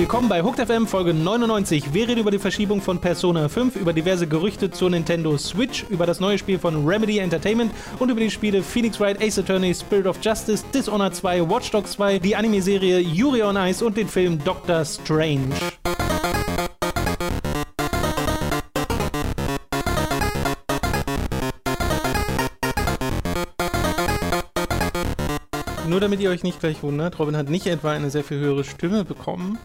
Willkommen bei Hooked FM Folge 99. Wir reden über die Verschiebung von Persona 5, über diverse Gerüchte zur Nintendo Switch, über das neue Spiel von Remedy Entertainment und über die Spiele Phoenix Wright, Ace Attorney, Spirit of Justice, Dishonored 2, Watch Dogs 2, die Anime-Serie Yuri on Ice und den Film Doctor Strange. Nur damit ihr euch nicht gleich wundert, Robin hat nicht etwa eine sehr viel höhere Stimme bekommen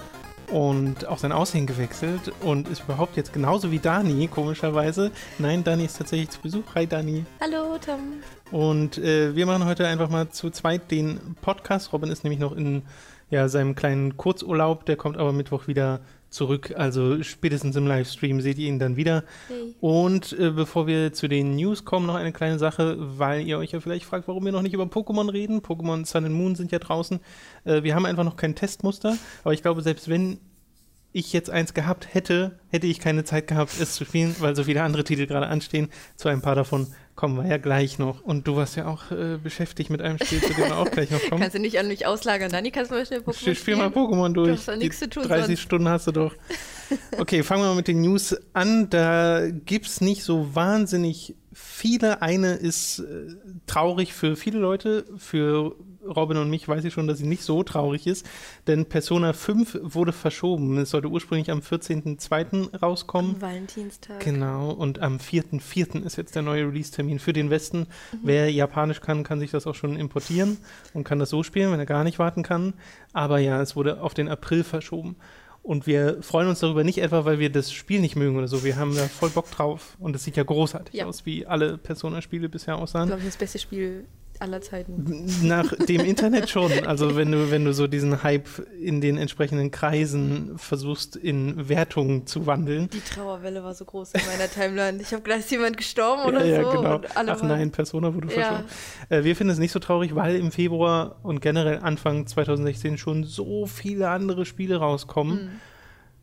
und auch sein Aussehen gewechselt und ist überhaupt jetzt genauso wie Dani, komischerweise. Nein, Dani ist tatsächlich zu Besuch. Hi Dani. Hallo Tom. Und äh, wir machen heute einfach mal zu zweit den Podcast. Robin ist nämlich noch in ja, seinem kleinen Kurzurlaub, der kommt aber Mittwoch wieder zurück. Also spätestens im Livestream seht ihr ihn dann wieder. Hey. Und äh, bevor wir zu den News kommen, noch eine kleine Sache, weil ihr euch ja vielleicht fragt, warum wir noch nicht über Pokémon reden. Pokémon Sun and Moon sind ja draußen. Äh, wir haben einfach noch kein Testmuster, aber ich glaube, selbst wenn ich jetzt eins gehabt hätte, hätte ich keine Zeit gehabt, es zu spielen, weil so viele andere Titel gerade anstehen. Zu ein paar davon kommen wir ja gleich noch. Und du warst ja auch äh, beschäftigt mit einem Spiel, zu dem wir auch gleich noch kommen. Kannst du nicht an mich auslagern, Dani? Kannst du mal schnell Pokémon Spiel, spiel mal spielen? Pokémon durch. Du hast doch nichts zu tun 30 sonst. Stunden hast du doch. Okay, fangen wir mal mit den News an. Da gibt es nicht so wahnsinnig viele. Eine ist äh, traurig für viele Leute. Für Robin und mich weiß ich schon, dass sie nicht so traurig ist. Denn Persona 5 wurde verschoben. Es sollte ursprünglich am 14.02. rauskommen. Am Valentinstag. Genau, und am 4.4. ist jetzt der neue Release-Termin für den Westen. Mhm. Wer Japanisch kann, kann sich das auch schon importieren und kann das so spielen, wenn er gar nicht warten kann. Aber ja, es wurde auf den April verschoben. Und wir freuen uns darüber nicht etwa, weil wir das Spiel nicht mögen oder so. Wir haben da voll Bock drauf. Und es sieht ja großartig Ja. aus, wie alle Persona-Spiele bisher aussahen. glaube ich, das beste Spiel aller Zeiten. Nach dem Internet schon. Also wenn du, wenn du so diesen Hype in den entsprechenden Kreisen versuchst, in Wertungen zu wandeln. Die Trauerwelle war so groß in meiner Timeline. Ich habe gedacht, ist jemand gestorben oder ja, so. ja, genau. Und alle Ach waren- nein, Persona wurde Ja. verschoben. Äh, wir finden es nicht so traurig, weil im Februar und generell Anfang 2016 schon so viele andere Spiele rauskommen. Mhm.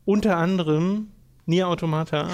Unter anderem Nier Automata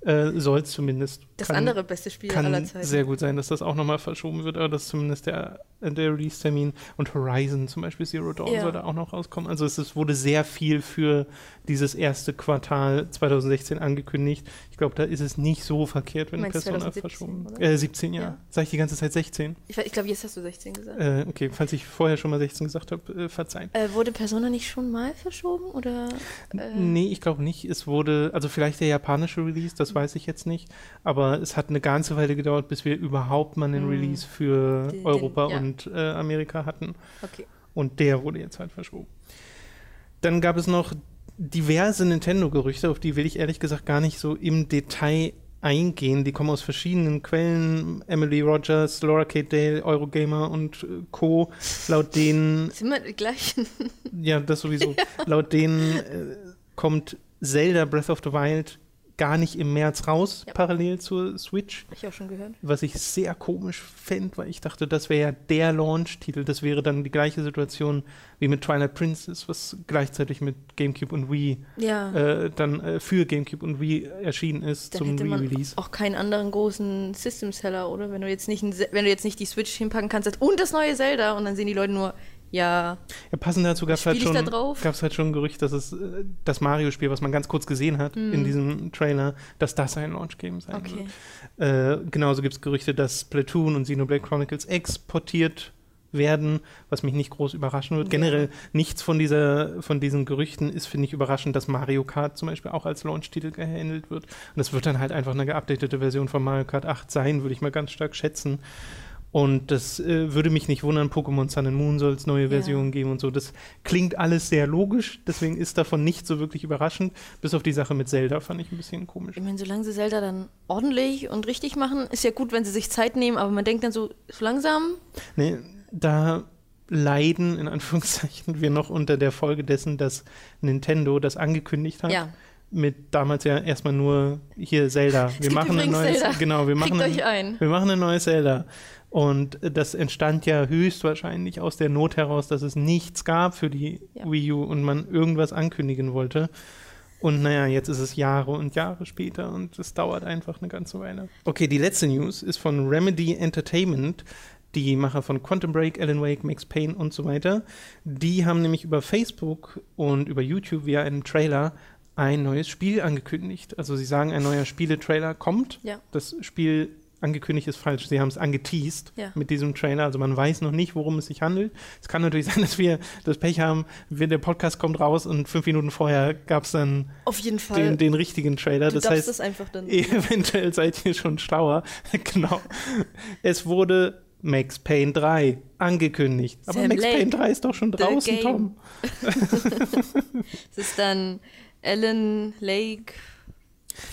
äh, soll es zumindest. Das Kann- andere beste Spiel aller Kann Zeiten. sehr gut sein, dass das auch nochmal verschoben wird, aber das ist zumindest der, der Release-Termin. Und Horizon, zum Beispiel Zero Dawn, Ja. soll da auch noch rauskommen. Also es ist, wurde sehr viel für dieses erste Quartal 2016 angekündigt. Ich glaube, da ist es nicht so verkehrt, wenn meinst Persona 2017, verschoben oder? Äh, 17, ja. Ja. Sag ich die ganze Zeit 16? Ich, ich glaube, jetzt hast du 16 gesagt. Äh, okay, falls ich vorher schon mal 16 gesagt habe, äh, verzeihen. Äh, wurde Persona nicht schon mal verschoben? Oder? Äh, Nee, ich glaube nicht. Es wurde, also vielleicht der japanische Release, das weiß ich jetzt nicht, aber es hat eine ganze Weile gedauert, bis wir überhaupt mal einen Hm. Release für Den- den- Europa ja. und äh, Amerika hatten. Okay. Und der wurde jetzt halt verschoben. Dann gab es noch diverse Nintendo-Gerüchte, auf die will ich ehrlich gesagt gar nicht so im Detail eingehen. Die kommen aus verschiedenen Quellen. Emily Rogers, Laura Kate Dale, Eurogamer und äh, Co. Laut denen Sind wir die gleichen? ja, das sowieso. Laut denen äh, kommt Zelda Breath of the Wild gar nicht im März raus, Ja. parallel zur Switch. Hab ich auch schon gehört. Was ich sehr komisch fände, weil ich dachte, das wäre ja der Launch-Titel. Das wäre dann die gleiche Situation wie mit Twilight Princess, was gleichzeitig mit GameCube und Wii Ja. äh, dann äh, für GameCube und Wii erschienen ist Dann zum Re-Release. auch keinen anderen großen System-Seller, oder? Wenn du jetzt nicht, wenn du jetzt nicht die Switch hinpacken kannst und das neue Zelda und dann sehen die Leute nur, ja, Ja, passend dazu gab es halt, schon- gab's halt schon ein Gerücht, dass es äh, das Mario-Spiel, was man ganz kurz gesehen hat Mhm. in diesem Trailer, dass das ein Launch-Game sein okay. wird. Äh, genauso gibt es Gerüchte, dass Splatoon und Xenoblade Chronicles exportiert werden, was mich nicht groß überraschen wird. Ja. Generell nichts von, dieser, von diesen Gerüchten ist, finde ich, überraschend, dass Mario Kart zum Beispiel auch als Launch-Titel gehandelt wird. Und das wird dann halt einfach eine geupdatete Version von Mario Kart 8 sein, würde ich mal ganz stark schätzen. Und das äh, würde mich nicht wundern, Pokémon Sun and Moon soll es neue Ja. Versionen geben und so. Das klingt alles sehr logisch, deswegen ist davon nicht so wirklich überraschend. Bis auf die Sache mit Zelda fand ich ein bisschen komisch. Ich meine, solange sie Zelda dann ordentlich und richtig machen, ist ja gut, wenn sie sich Zeit nehmen, aber man denkt dann so, so langsam, Nee, da leiden, in Anführungszeichen, wir noch unter der Folge dessen, dass Nintendo das angekündigt hat. ja, Mit damals ja erstmal nur hier Zelda. Wir machen ein neues, Zelda. genau, wir machen ein. wir machen ein neues Zelda. Und das entstand ja höchstwahrscheinlich aus der Not heraus, dass es nichts gab für die Ja. Wii U und man irgendwas ankündigen wollte. Und naja, jetzt ist es Jahre und Jahre später und es dauert einfach eine ganze Weile. Okay, die letzte News ist von Remedy Entertainment. die Macher von Quantum Break, Alan Wake, Max Payne und so weiter, die haben nämlich über Facebook und über YouTube via einen Trailer ein neues Spiel angekündigt. Also sie sagen, ein neuer Spieletrailer kommt. Ja. Das Spiel angekündigt ist falsch. Sie haben es angeteased Ja. mit diesem Trailer. Also man weiß noch nicht, worum es sich handelt. Es kann natürlich sein, dass wir das Pech haben, wenn der Podcast kommt raus und fünf Minuten vorher gab es dann Auf jeden Fall. den, den richtigen Trailer. du Das heißt, das einfach dann. eventuell seid ihr schon schlauer. genau. Es wurde Max Payne 3 angekündigt. Aber Sam Max Lake, Payne 3 ist doch schon draußen. Tom. Es ist dann Alan Lake.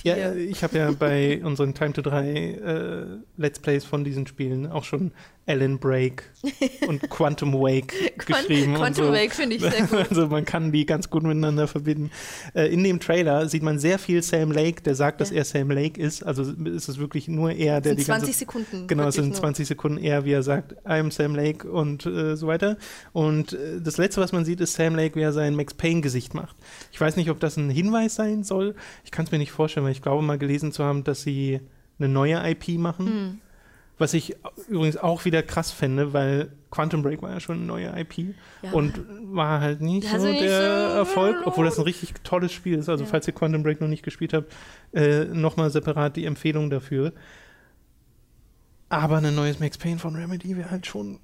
Ja, ich habe ja bei unseren Time to 3 äh, Let's Plays von diesen Spielen auch schon Alan Break und Quantum Wake geschrieben. Quantum und so. Wake finde ich sehr gut. Also man kann die ganz gut miteinander verbinden. Äh, in dem Trailer sieht man sehr viel Sam Lake, der sagt, dass Ja. er Sam Lake ist. Also ist es wirklich nur er, der sind die ganze 20 Sekunden. Genau, es sind nur. 20 Sekunden eher, wie er sagt, I'm Sam Lake und äh, so weiter. Und äh, das Letzte, was man sieht, ist Sam Lake, wie er sein Max Payne-Gesicht macht. Ich weiß nicht, ob das ein Hinweis sein soll. Ich kann es mir nicht vorstellen, weil ich glaube mal gelesen zu haben, dass sie eine neue IP machen. Hm. Was ich übrigens auch wieder krass fände, weil Quantum Break war ja schon eine neue IP Ja. und war halt nicht Ja, so also nicht der so- Erfolg, obwohl das ein richtig tolles Spiel ist. Also Ja. falls ihr Quantum Break noch nicht gespielt habt, äh, nochmal separat die Empfehlung dafür. Aber ein neues Max Payne von Remedy wäre halt schon,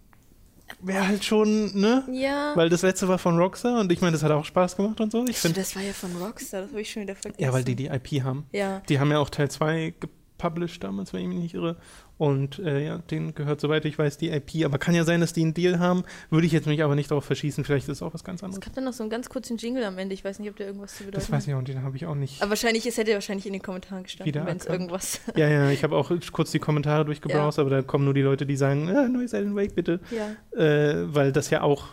wäre halt schon, ne? Ja. Weil das letzte war von Rockstar und ich meine, das hat auch Spaß gemacht und so. Ich finde, das war ja von Rockstar, das habe ich schon wieder vergessen. ja, weil die die IP haben. Ja. Die haben ja auch Teil 2 gepublished damals, wenn ich mich nicht irre. Und äh, ja, denen gehört, soweit ich weiß, die IP. Aber kann ja sein, dass die einen Deal haben. Würde ich jetzt mich aber nicht darauf verschießen. Vielleicht ist es auch was ganz Es anderes. gab dann noch so einen ganz kurzen Jingle am Ende. Ich weiß nicht, ob der irgendwas zu bedeuten Das weiß ich auch, und den habe ich auch nicht. Aber wahrscheinlich, es hätte wahrscheinlich in den Kommentaren gestanden, wenn es irgendwas. Ja, ja, ich habe auch kurz die Kommentare durchgebrowst, aber da kommen nur die Leute, die sagen, äh, neues Alan Wake bitte. ja. Äh, weil das ja auch,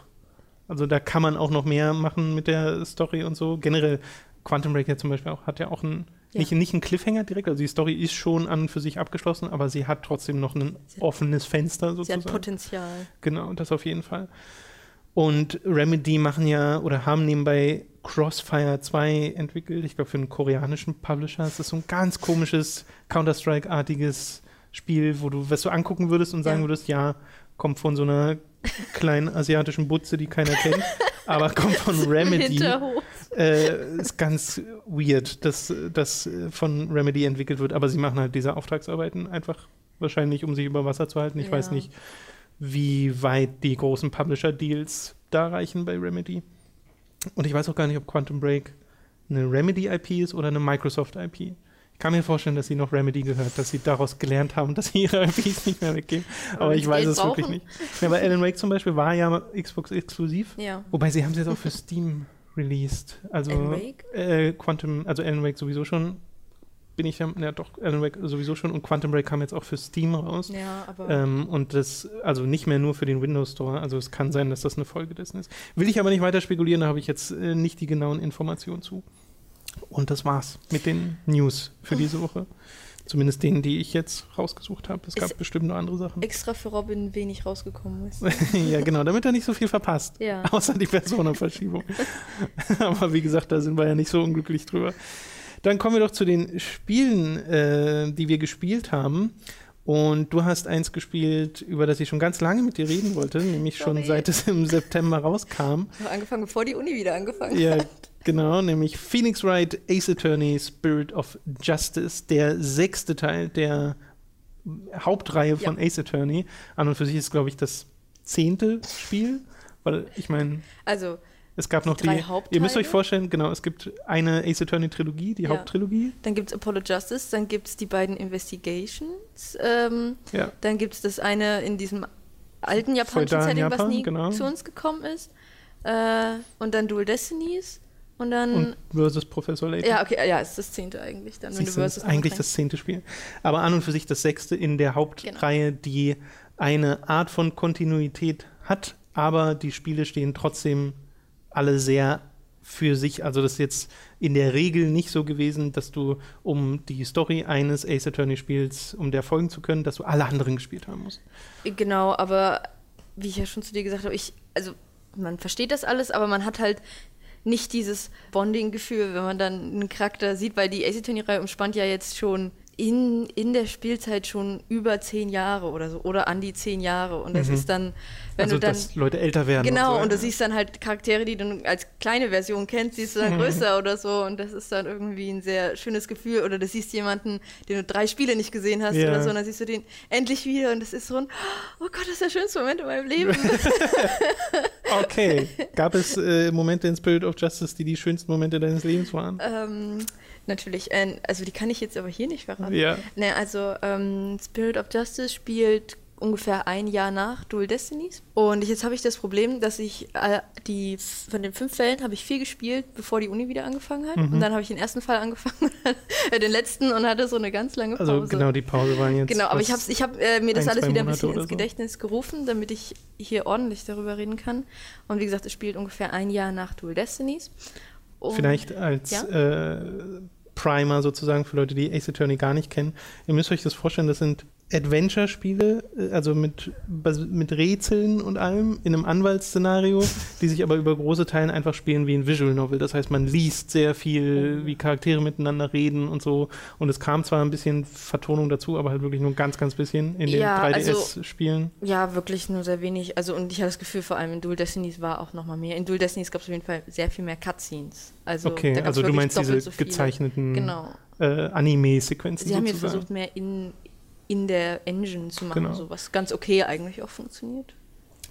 also da kann man auch noch mehr machen mit der Story und so. Generell, Quantum Break ja zum Beispiel auch, hat ja auch einen, Ja. nicht, nicht einen Cliffhanger direkt, also die Story ist schon an und für sich abgeschlossen, aber sie hat trotzdem noch ein offenes Fenster Sie hat sozusagen. Potenzial. Genau, das auf jeden Fall. Und Remedy machen ja oder haben nebenbei Crossfire 2 entwickelt, ich glaube für einen koreanischen Publisher. Es ist so ein ganz komisches Counter-Strike-artiges Spiel, wo du, was du angucken würdest und sagen Ja. würdest, ja, kommt von so einer kleinen asiatischen Butze, die keiner kennt, aber kommt von Remedy. Äh, ist ganz weird, dass das von Remedy entwickelt wird, aber sie machen halt diese Auftragsarbeiten einfach wahrscheinlich, um sich über Wasser zu halten. Ich Ja. weiß nicht, wie weit die großen Publisher-Deals da reichen bei Remedy. Und ich weiß auch gar nicht, ob Quantum Break eine Remedy-IP ist oder eine Microsoft-IP. Ich kann mir vorstellen, dass sie noch Remedy gehört, dass sie daraus gelernt haben, dass sie ihre IPs nicht mehr weggeben. Aber ich weiß es wirklich nicht. Ja, aber Alan Wake zum Beispiel war ja Xbox-exklusiv. Ja. Wobei sie haben es jetzt auch für Steam released. Also Alan Wake? Äh, Quantum, also Alan Wake sowieso schon. Bin ich ja, ja doch, Alan Wake sowieso schon und Quantum Break kam jetzt auch für Steam raus. Ja, aber. Ähm, und das, also nicht mehr nur für den Windows Store. Also es kann sein, dass das eine Folge dessen ist. Will ich aber nicht weiter spekulieren, da habe ich jetzt äh, nicht die genauen Informationen zu. Und das war's mit den News für diese Woche. Zumindest denen, die ich jetzt rausgesucht habe. Es gab Ist- bestimmt noch andere Sachen. extra für Robin wenig rausgekommen ist. ja, genau, damit er nicht so viel verpasst. Ja. Außer die Personenverschiebung. Aber wie gesagt, da sind wir ja nicht so unglücklich drüber. Dann kommen wir doch zu den Spielen, äh, die wir gespielt haben. Und du hast eins gespielt, über das ich schon ganz lange mit dir reden wollte, nämlich schon Sorry. seit es im September rauskam. Ich habe angefangen, bevor die Uni wieder angefangen Ja, hat. Genau, nämlich Phoenix Wright Ace Attorney Spirit of Justice, der sechste Teil der Hauptreihe von Ace Attorney. An und für sich ist, glaube ich, das zehnte Spiel, weil ich meine, Also, es gab noch Drei die. Ihr müsst euch Hauptteile? vorstellen, genau, es gibt eine Ace Attorney Trilogie, die Ja. Haupttrilogie. dann gibt es Apollo Justice, dann gibt es die beiden Investigations, ähm, Ja. dann gibt es das eine in diesem alten japanischen Setting, was Japan, nie genau. zu uns gekommen ist. Äh, und dann Dual Destinies. Und dann. Und versus Professor Layton. Ja, okay, ja, ist das zehnte eigentlich dann, wenn Siehst du du, das Versus ist eigentlich das zehnte Spiel. Aber an und für sich das sechste in der Hauptreihe, Genau. die eine Art von Kontinuität hat, aber die Spiele stehen trotzdem alle sehr für sich. Also das ist jetzt in der Regel nicht so gewesen, dass du, um die Story eines Ace Attorney Spiels, um der folgen zu können, dass du alle anderen gespielt haben musst. Genau, aber wie ich ja schon zu dir gesagt habe, ich, also man versteht das alles, aber man hat halt nicht dieses Bonding-Gefühl, wenn man dann einen Charakter sieht, weil die Ace Attorney-Reihe umspannt ja jetzt schon in, in der Spielzeit schon über zehn Jahre oder so oder an die zehn Jahre und das Mhm. ist dann, wenn also, du dann dass Leute älter werden. Genau, so. und du siehst dann halt Charaktere, die du als kleine Version kennst, siehst du dann Mhm. größer oder so. Und das ist dann irgendwie ein sehr schönes Gefühl. Oder du siehst jemanden, den du drei Spiele nicht gesehen hast Ja. oder so, und dann siehst du den endlich wieder. Und das ist so ein, oh Gott, das ist der schönste Moment in meinem Leben. Okay. Gab es äh, Momente in Spirit of Justice, die die schönsten Momente deines Lebens waren? ähm, natürlich, äh, also die kann ich jetzt aber hier nicht verraten. Ja. Ne, also ähm, Spirit of Justice spielt ungefähr ein Jahr nach Dual Destinies. Und jetzt habe ich das Problem, dass ich äh, die von den fünf Fällen habe ich vier gespielt, bevor die Uni wieder angefangen hat. Mhm. Und dann habe ich den ersten Fall angefangen, äh, den letzten und hatte so eine ganz lange Pause. Also genau, die Pause waren jetzt. Genau, aber ich habe ich hab, äh, mir das ein, alles wieder ein bisschen ins so. Gedächtnis gerufen, damit ich hier ordentlich darüber reden kann. Und wie gesagt, es spielt ungefähr ein Jahr nach Dual Destinies. Und Vielleicht als Ja? Primer sozusagen für Leute, die Ace Attorney gar nicht kennen. Ihr müsst euch das vorstellen, das sind Adventure-Spiele, äh, also mit, mit Rätseln und allem in einem Anwaltsszenario, die sich aber über große Teilen einfach spielen wie ein Visual Novel. Das heißt, man liest sehr viel, wie Charaktere miteinander reden und so. Und es kam zwar ein bisschen Vertonung dazu, aber halt wirklich nur ganz, ganz bisschen in den Ja, also 3DS-Spielen. Ja, wirklich nur sehr wenig. Also und ich habe das Gefühl, vor allem in Dual Destinies war auch noch mal mehr. In Dual Destinies gab es auf jeden Fall sehr viel mehr Cutscenes. Also, okay, also du meinst diese so gezeichneten Genau. äh, Anime-Sequenzen Sie haben jetzt versucht, mehr in, in der Engine zu machen, Genau. so was ganz okay eigentlich auch funktioniert.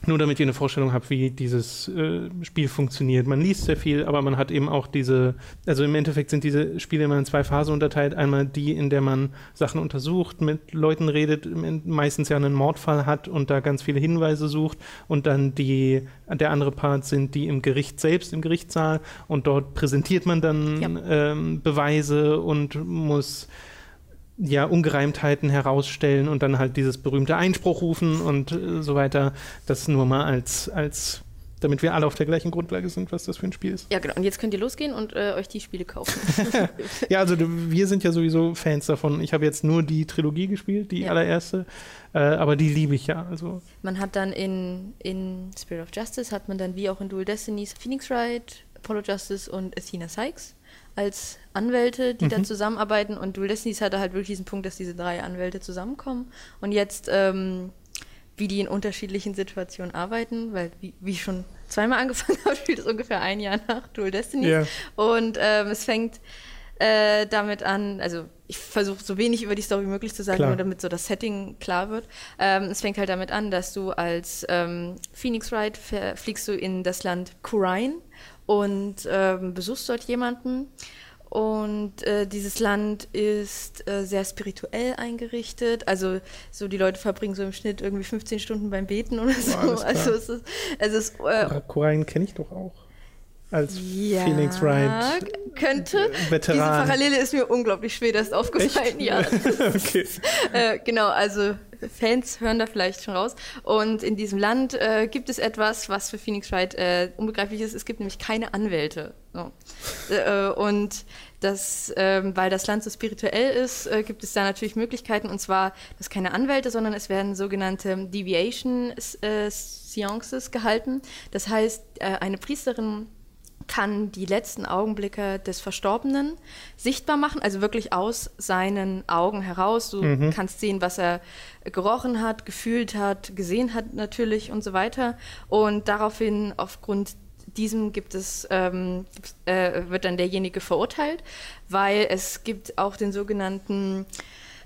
Nur damit ihr eine Vorstellung habt, wie dieses äh, Spiel funktioniert. Man liest sehr viel, aber man hat eben auch diese, also im Endeffekt sind diese Spiele immer in zwei Phasen unterteilt. Einmal die, in der man Sachen untersucht, mit Leuten redet, meistens ja einen Mordfall hat und da ganz viele Hinweise sucht. Und dann die, der andere Part sind die im Gericht selbst, im Gerichtssaal. Und dort präsentiert man dann ähm, Beweise und muss ja, Ungereimtheiten herausstellen und dann halt dieses berühmte Einspruch rufen und äh, so weiter. Das nur mal als, als, damit wir alle auf der gleichen Grundlage sind, was das für ein Spiel ist. Ja, genau. Und jetzt könnt ihr losgehen und äh, euch die Spiele kaufen. Ja, also wir sind ja sowieso Fans davon. Ich habe jetzt nur die Trilogie gespielt, die Ja. allererste, äh, aber die liebe ich ja. Also Man hat dann in, in Spirit of Justice, hat man dann wie auch in Dual Destinies Phoenix Wright, Apollo Justice und Athena Sykes als Anwälte, die dann zusammenarbeiten. Und Dual Destinies hatte halt wirklich diesen Punkt, dass diese drei Anwälte zusammenkommen. Und jetzt, ähm, wie die in unterschiedlichen Situationen arbeiten, weil, wie, wie ich schon zweimal angefangen habe, spielt es ungefähr ein Jahr nach Dual Destinies. Ja. Und ähm, es fängt äh, damit an, also ich versuche so wenig über die Story wie möglich zu sagen, Klar. nur damit so das Setting klar wird. Ähm, es fängt halt damit an, dass du als ähm, Phoenix fähr- fliegst du in das Land Kurine und ähm, besuchst dort jemanden. Und äh, dieses Land ist äh, sehr spirituell eingerichtet. Also so die Leute verbringen so im Schnitt irgendwie 15 Stunden beim Beten oder so. alles klar. also es ist, es ist äh, Korein kenne ich doch auch. Als ja, Phoenix Wright. könnte. Veteran. Diese Parallele ist mir unglaublich schwer, das ist aufgefallen. Ja, okay. äh, genau, also Fans hören da vielleicht schon raus. Und in diesem Land äh, gibt es etwas, was für Phoenix Wright äh, unbegreiflich ist. Es gibt nämlich keine Anwälte. So. Äh, und das, ähm, weil das Land so spirituell ist, äh, gibt es da natürlich Möglichkeiten. Und zwar, dass keine Anwälte, sondern es werden sogenannte Deviation äh, Seances gehalten. Das heißt, eine Priesterin kann die letzten Augenblicke des Verstorbenen sichtbar machen, also wirklich aus seinen Augen heraus. Du kannst sehen, was er gerochen hat, gefühlt hat, gesehen hat natürlich und so weiter. Und daraufhin, aufgrund diesem gibt es, ähm, äh, wird dann derjenige verurteilt, weil es gibt auch den sogenannten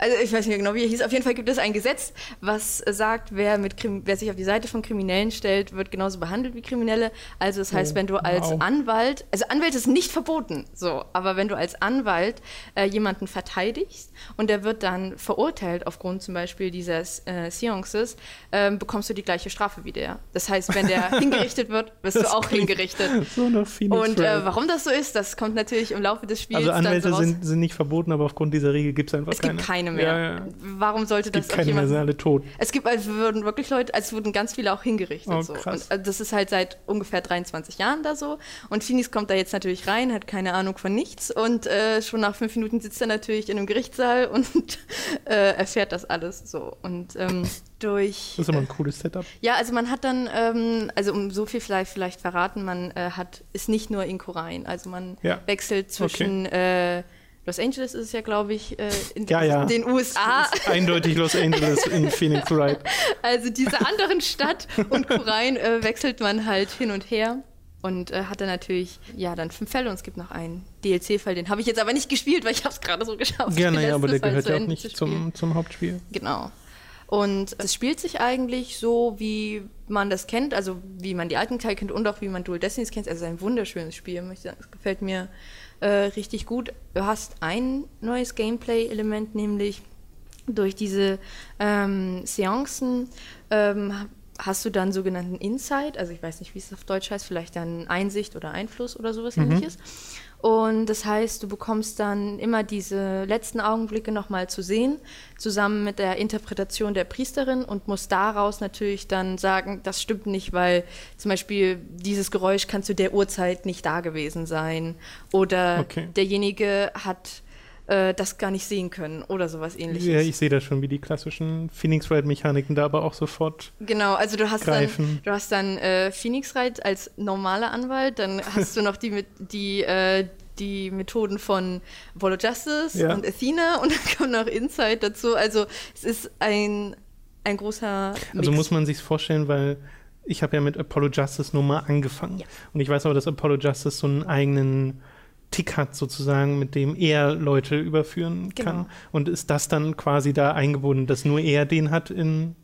also ich weiß nicht genau, wie er hieß. Auf jeden Fall gibt es ein Gesetz, was äh, sagt, wer, mit Krim wer sich auf die Seite von Kriminellen stellt, wird genauso behandelt wie Kriminelle. Also das heißt, Oh, wenn du als wow. Anwalt, also Anwalt ist nicht verboten, so, aber wenn du als Anwalt äh, jemanden verteidigst und der wird dann verurteilt aufgrund zum Beispiel dieser äh, Seances, ähm, bekommst du die gleiche Strafe wie der. Das heißt, wenn der hingerichtet wird, wirst du auch hingerichtet. So nach Phoenix Und äh, warum das so ist, das kommt natürlich im Laufe des Spiels Also so Anwälte raus. sind, sind nicht verboten, aber aufgrund dieser Regel gibt es einfach es gibt keine mehr. Ja, ja. Warum sollte Es gibt das keine mehr, jemand sind alle tot. es gibt, also würden wirklich Leute, also es wurden ganz viele auch hingerichtet. Oh, so. Und, also das ist halt seit ungefähr 23 Jahren da so. Und Phoenix kommt da jetzt natürlich rein, hat keine Ahnung von nichts und äh, schon nach fünf Minuten sitzt er natürlich in einem Gerichtssaal und äh, erfährt das alles so. Und ähm, durch. Das ist immer ein cooles Setup. Ja, also man hat dann, ähm, also um so viel vielleicht, vielleicht verraten, man äh, hat, ist nicht nur in Korein. Also man Ja. wechselt zwischen äh, Los Angeles ist es ja, glaube ich, äh, in Ja, ja. den USA. Eindeutig Los Angeles in Phoenix Wright. Also diese anderen Stadt und Kurein äh, wechselt man halt hin und her. Und äh, hat dann natürlich, ja, dann fünf Fälle und es gibt noch einen DLC-Fall, den habe ich jetzt aber nicht gespielt, weil ich habe es gerade so geschafft. Ja, naja, aber der Mal gehört ja auch nicht zum, zum Hauptspiel. Genau. Und es spielt sich eigentlich so, wie man das kennt, also wie man die alten Teile kennt und auch wie man Dual Destinies kennt. Also ein wunderschönes Spiel, muss ich sagen. Es gefällt mir äh, richtig gut. Du hast ein neues Gameplay-Element, nämlich durch diese ähm, Seancen ähm, hast du dann sogenannten Insight, also ich weiß nicht, wie es auf Deutsch heißt, vielleicht dann Einsicht oder Einfluss oder sowas ähnliches. Und das heißt, du bekommst dann immer diese letzten Augenblicke nochmal zu sehen, zusammen mit der Interpretation der Priesterin und musst daraus natürlich dann sagen, das stimmt nicht, weil zum Beispiel dieses Geräusch kann zu der Uhrzeit nicht da gewesen sein oder Okay. derjenige hat äh, das gar nicht sehen können oder sowas ähnliches. Ja, ich sehe das schon, wie die klassischen Phoenix Wright-Mechaniken da aber auch sofort. Genau, also du hast dann, greifen. du hast dann äh, Phoenix Wright als normaler Anwalt, dann hast du noch die, mit- die, äh, die Methoden von Apollo Justice Ja. und Athena und dann kommt noch Insight dazu. Also es ist ein, ein großer Mix. Also muss man sich vorstellen, weil ich habe ja mit Apollo Justice nur mal angefangen. Ja. Und ich weiß aber, dass Apollo Justice so einen eigenen Tick hat, sozusagen, mit dem er Leute überführen Genau. kann. Und ist das dann quasi da eingebunden, dass nur er den hat in.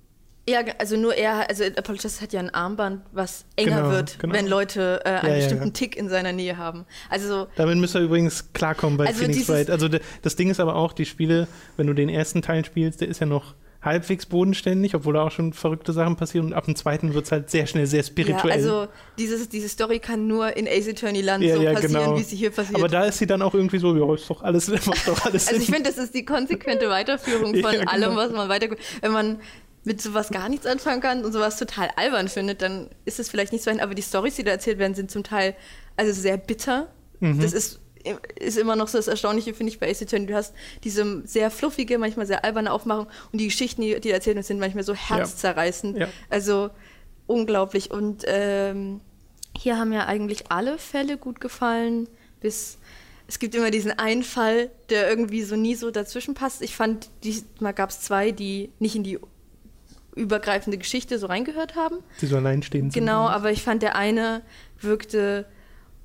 Ja, also nur er, also Apollo Justice hat ja ein Armband, was enger Genau, wird, genau. wenn Leute äh, einen Ja, ja, bestimmten ja. Tick in seiner Nähe haben. Also Damit müsst ihr übrigens klarkommen bei Also Phoenix Wright. Also das Ding ist aber auch, die Spiele, wenn du den ersten Teil spielst, der ist ja noch halbwegs bodenständig, obwohl da auch schon verrückte Sachen passieren. Und ab dem zweiten wird es halt sehr schnell sehr spirituell. Ja, also dieses, diese Story kann nur in Ace Attorney Land Ja, so ja, passieren, genau. wie sie hier passiert. aber da ist sie dann auch irgendwie so, ja, ist doch alles, macht doch alles Also ich finde, das ist die konsequente Weiterführung von genau. allem, was man weiter. Wenn man mit sowas gar nichts anfangen kann und sowas total albern findet, dann ist es vielleicht nicht so ein. Aber die Stories, die da erzählt werden, sind zum Teil also sehr bitter. Mhm. Das ist, ist immer noch so das Erstaunliche, finde ich, bei Ace Attorney. Du hast diese sehr fluffige, manchmal sehr alberne Aufmachung und die Geschichten, die, die erzählt werden, sind manchmal so herzzerreißend. Ja. Also unglaublich. Und ähm, hier haben ja eigentlich alle Fälle gut gefallen, bis es gibt immer diesen einen Fall, der irgendwie so nie so dazwischen passt. Ich fand, diesmal gab es zwei, die nicht in die übergreifende Geschichte so reingehört haben. Die so alleinstehend sind. Genau, aber ich fand, der eine wirkte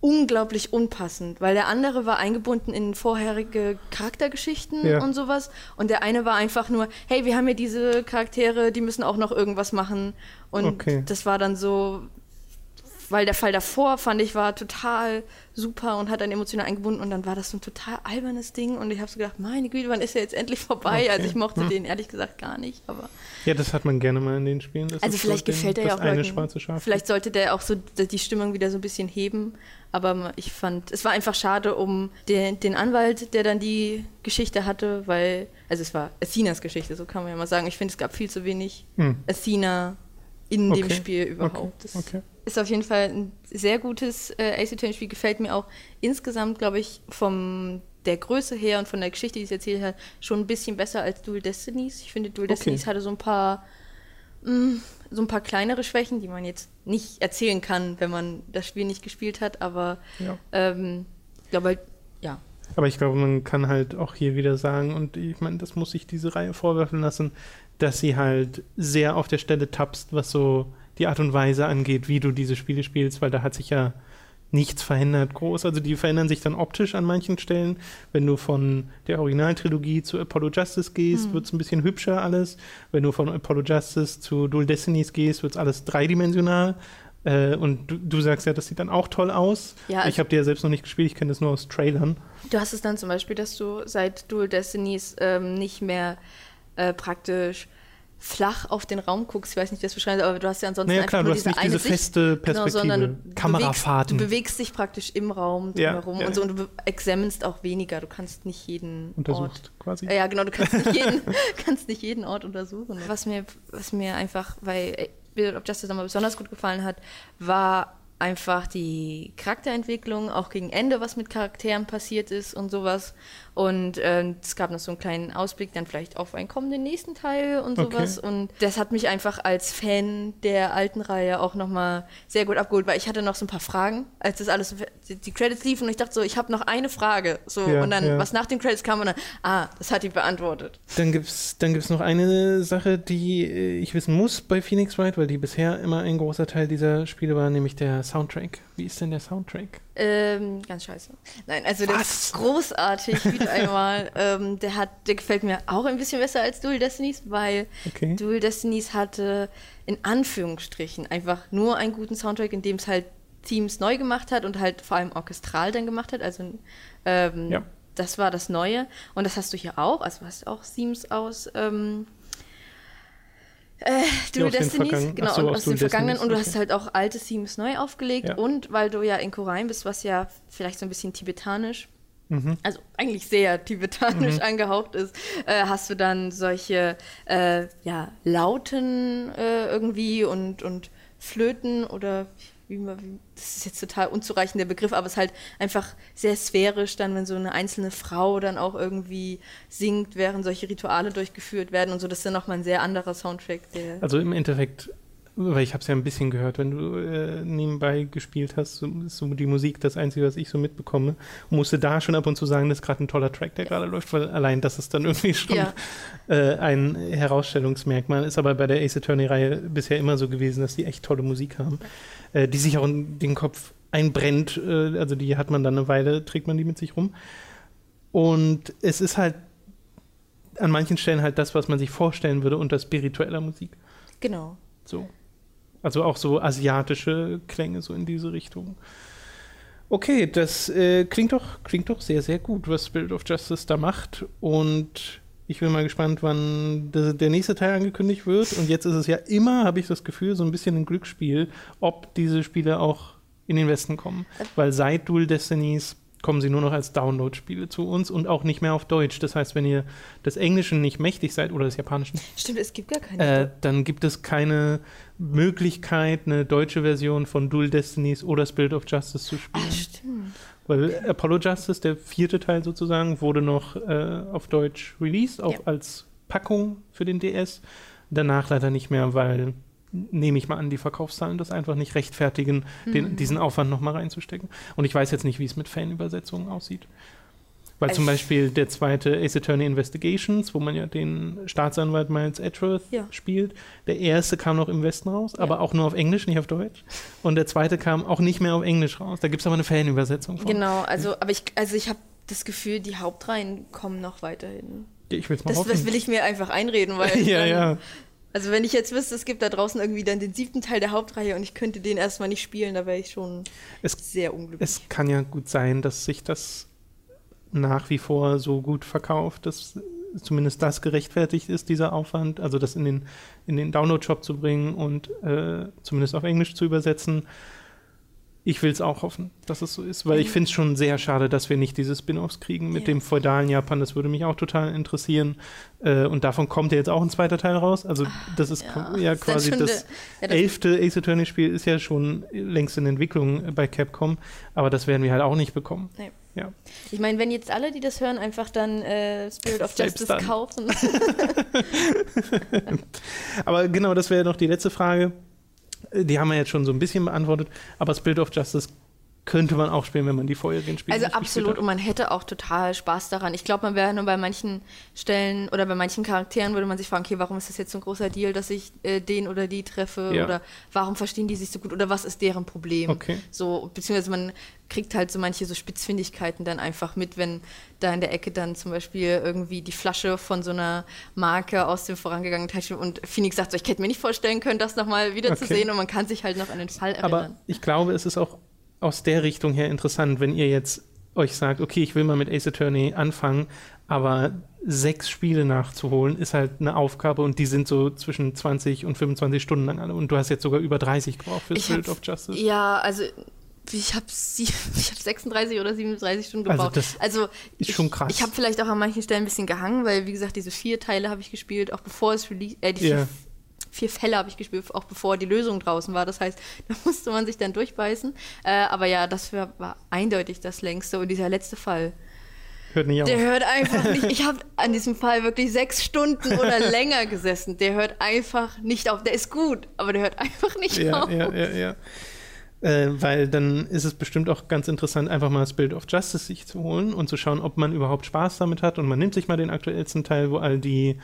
unglaublich unpassend, weil der andere war eingebunden in vorherige Charaktergeschichten Ja. und sowas und der eine war einfach nur, hey, wir haben hier diese Charaktere, die müssen auch noch irgendwas machen und Okay. das war dann so, weil der Fall davor, fand ich, war total super und hat dann emotional eingebunden und dann war das so ein total albernes Ding und ich habe so gedacht, meine Güte, wann ist er jetzt endlich vorbei? Okay. Also ich mochte Hm. den ehrlich gesagt gar nicht, aber Ja, das hat man gerne mal in den Spielen. Also ist so vielleicht den- gefällt er ja auch eine Leuten. schwarze Schaf. Vielleicht sollte der auch so die Stimmung wieder so ein bisschen heben. Aber ich fand, es war einfach schade um den, den Anwalt, der dann die Geschichte hatte, weil, also es war Athenas Geschichte, so kann man ja mal sagen. Ich finde, es gab viel zu wenig Hm. Athena in dem Okay. Spiel überhaupt. Das Okay. ist auf jeden Fall ein sehr gutes äh, Ace Attorney Spiel. Gefällt mir auch insgesamt, glaube ich, vom der Größe her und von der Geschichte, die es erzählt hat, schon ein bisschen besser als Dual Destinies. Ich finde, Dual Okay. Destinies hatte so ein paar mh, so ein paar kleinere Schwächen, die man jetzt nicht erzählen kann, wenn man das Spiel nicht gespielt hat, aber Ja. ähm, ich glaube halt, ja. Aber ich glaube, man kann halt auch hier wieder sagen, und ich meine, das muss sich diese Reihe vorwerfen lassen, dass sie halt sehr auf der Stelle tappst, was so die Art und Weise angeht, wie du diese Spiele spielst, weil da hat sich ja nichts verändert groß. Also die verändern sich dann optisch an manchen Stellen. Wenn du von der Originaltrilogie zu Apollo Justice gehst, Hm. wird es ein bisschen hübscher alles. Wenn du von Apollo Justice zu Dual Destinies gehst, wird es alles dreidimensional. Äh, und du, du sagst ja, das sieht dann auch toll aus. Ja, ich also- habe die ja selbst noch nicht gespielt, ich kenne das nur aus Trailern. Du hast es dann zum Beispiel, dass du seit Dual Destinies ähm, nicht mehr äh, praktisch flach auf den Raum guckst. Ich weiß nicht, wie das beschreiben soll, aber du hast ja ansonsten Naja, einfach klar, du nur hast diese nicht eine diese Sicht. feste Genau, Perspektive. sondern du bewegst, Kamerafahrten. du bewegst dich praktisch im Raum Ja, drumherum ja, und so ja. und du examinst auch weniger. Du kannst nicht jeden Ort quasi. Ja, genau, du kannst nicht jeden, kannst nicht jeden Ort untersuchen. Was mir, was mir einfach bei Build of Justice nochmal besonders gut gefallen hat, war einfach die Charakterentwicklung, auch gegen Ende, was mit Charakteren passiert ist und sowas. Und äh, es gab noch so einen kleinen Ausblick dann vielleicht auf einen kommenden nächsten Teil und sowas. Okay. Und das hat mich einfach als Fan der alten Reihe auch nochmal sehr gut abgeholt, weil ich hatte noch so ein paar Fragen, als das alles, die, Credits liefen und ich dachte so, ich habe noch eine Frage. So, Ja, und dann, ja. was nach den Credits kam und dann, ah, das hat die beantwortet. Dann gibt es dann gibt's noch eine Sache, die äh, ich wissen muss bei Phoenix Wright, weil die bisher immer ein großer Teil dieser Spiele war, nämlich der Soundtrack. Wie ist denn der Soundtrack? Ähm, ganz scheiße. Nein, also der Was? ist großartig, wieder einmal. Ähm, der hat, der gefällt mir auch ein bisschen besser als Dual Destinies, weil Okay. Dual Destinies hatte in Anführungsstrichen einfach nur einen guten Soundtrack, in dem es halt Themes neu gemacht hat und halt vor allem orchestral dann gemacht hat. Also ähm, Ja. das war das Neue. Und das hast du hier auch. Also du hast auch Themes aus ähm, äh, Dual den Destinies, genau, so, aus aus den vergangenen. Und du okay. hast halt auch alte Themes neu aufgelegt. Ja. Und weil du ja in Korein bist, was ja vielleicht so ein bisschen tibetanisch Mhm. also eigentlich sehr tibetanisch angehaucht ist, äh, hast du dann solche äh, ja, Lauten äh, irgendwie und, und Flöten oder wie man, das ist jetzt total unzureichend der Begriff, aber es ist halt einfach sehr sphärisch dann, wenn so eine einzelne Frau dann auch irgendwie singt, während solche Rituale durchgeführt werden und so. Das ist dann nochmal ein sehr anderer Soundtrack, der Also im Endeffekt, weil ich habe es ja ein bisschen gehört, wenn du äh, nebenbei gespielt hast, so, ist so die Musik das Einzige, was ich so mitbekomme. Und musste da schon ab und zu sagen, das ist gerade ein toller Track, der gerade läuft, weil allein das ist dann irgendwie schon Ja. äh, ein Herausstellungsmerkmal. Ist aber bei der Ace Attorney-Reihe bisher immer so gewesen, dass die echt tolle Musik haben, äh, die sich auch in den Kopf einbrennt. Äh, also die hat man dann eine Weile, trägt man die mit sich rum. Und es ist halt an manchen Stellen halt das, was man sich vorstellen würde unter spiritueller Musik. genau. So. Also auch so asiatische Klänge so in diese Richtung. Okay, das äh, klingt doch klingt doch sehr sehr gut, was Spirit of Justice da macht und ich bin mal gespannt, wann der, nächste Teil angekündigt wird. Und jetzt ist es ja immer, habe ich das Gefühl, so ein bisschen ein Glücksspiel, ob diese Spiele auch in den Westen kommen. Weil seit Dual Destinies kommen sie nur noch als Download-Spiele zu uns und auch nicht mehr auf Deutsch. Das heißt, wenn ihr des Englischen nicht mächtig seid oder des Japanischen, Stimmt, es gibt gar keine. äh, dann gibt es keine Möglichkeit, eine deutsche Version von Dual Destinies oder Spirit of Justice zu spielen. ah, stimmt. Weil Apollo Justice, der vierte Teil sozusagen, wurde noch äh, auf Deutsch released, auch Ja. als Packung für den DS. Danach leider nicht mehr, weil, nehme ich mal an, die Verkaufszahlen das einfach nicht rechtfertigen, den, Mhm. diesen Aufwand nochmal reinzustecken. Und ich weiß jetzt nicht, wie es mit Fanübersetzungen aussieht. Weil zum Also- Beispiel der zweite Ace Attorney Investigations, wo man ja den Staatsanwalt Miles Edgeworth Ja. spielt, der erste kam noch im Westen raus, aber auch nur auf Englisch, nicht auf Deutsch. Und der zweite kam auch nicht mehr auf Englisch raus. Da gibt es aber eine Fanübersetzung von. Genau, also, aber ich, also ich habe das Gefühl, die Hauptreihen kommen noch weiterhin. Ich will es mal Das, hoffen. das will ich mir einfach einreden, weil. ja, dann, ja. Also, wenn ich jetzt wüsste, es gibt da draußen irgendwie dann den siebten Teil der Hauptreihe und ich könnte den erstmal nicht spielen, da wäre ich schon Es, sehr unglücklich. es kann ja gut sein, dass sich das nach wie vor so gut verkauft, dass zumindest das gerechtfertigt ist, dieser Aufwand, also das in den, in den Download-Shop zu bringen und äh, zumindest auf Englisch zu übersetzen. Ich will es auch hoffen, dass es so ist, weil ich finde es schon sehr schade, dass wir nicht diese Spin-offs kriegen mit Ja. dem feudalen Japan. Das würde mich auch total interessieren. Äh, und davon kommt ja jetzt auch ein zweiter Teil raus. Also das ist ja, ja quasi das ja, das- elfte Ace Attorney-Spiel ist ja schon längst in Entwicklung bei Capcom, aber das werden wir halt auch nicht bekommen. Nee. Ja. Ich meine, wenn jetzt alle, die das hören, einfach dann äh, Spirit of Selbst Justice dann. kaufen. Aber genau, das wäre noch die letzte Frage. Äh, Die haben wir jetzt schon so ein bisschen beantwortet, aber Spirit of Justice könnte man auch spielen, wenn man die vorherigen Spiele Also absolut, und man hätte auch total Spaß daran. Ich glaube, man wäre nur bei manchen Stellen oder bei manchen Charakteren würde man sich fragen, okay, warum ist das jetzt so ein großer Deal, dass ich äh, den oder die treffe? Ja. Oder warum verstehen die sich so gut? Oder was ist deren Problem? Okay. So, beziehungsweise man kriegt halt so manche so Spitzfindigkeiten dann einfach mit, wenn da in der Ecke dann zum Beispiel irgendwie die Flasche von so einer Marke aus dem vorangegangenen Teil steht und Phoenix sagt so, ich hätte mir nicht vorstellen können, das nochmal wieder zu Okay. sehen und man kann sich halt noch an den Fall erinnern. Aber ich glaube, es ist auch aus der Richtung her interessant, wenn ihr jetzt euch sagt, okay, ich will mal mit Ace Attorney anfangen, aber sechs Spiele nachzuholen ist halt eine Aufgabe und die sind so zwischen 20 und 25 Stunden lang alle. Und du hast jetzt sogar über 30 gebraucht für Spirit of Justice. Ja, also ich habe hab 36 oder 37 Stunden Also gebraucht. das Also, ist ich, schon krass. Ich habe vielleicht auch an manchen Stellen ein bisschen gehangen, weil wie gesagt, diese vier Teile habe ich gespielt, auch bevor es release, äh, die Ja. Vier, Fälle habe ich gespielt, auch bevor die Lösung draußen war. Das heißt, da musste man sich dann durchbeißen. Äh, aber ja, das war, war eindeutig das längste und dieser letzte Fall. Hört nicht auf. Der hört einfach nicht. Ich habe an diesem Fall wirklich sechs Stunden oder länger gesessen. Der hört einfach nicht auf. Der ist gut, aber der hört einfach nicht ja, auf. ja, ja, ja. Äh, weil dann ist es bestimmt auch ganz interessant, einfach mal das Bild of Justice sich zu holen und zu schauen, ob man überhaupt Spaß damit hat. Und man nimmt sich mal den aktuellsten Teil, wo all die,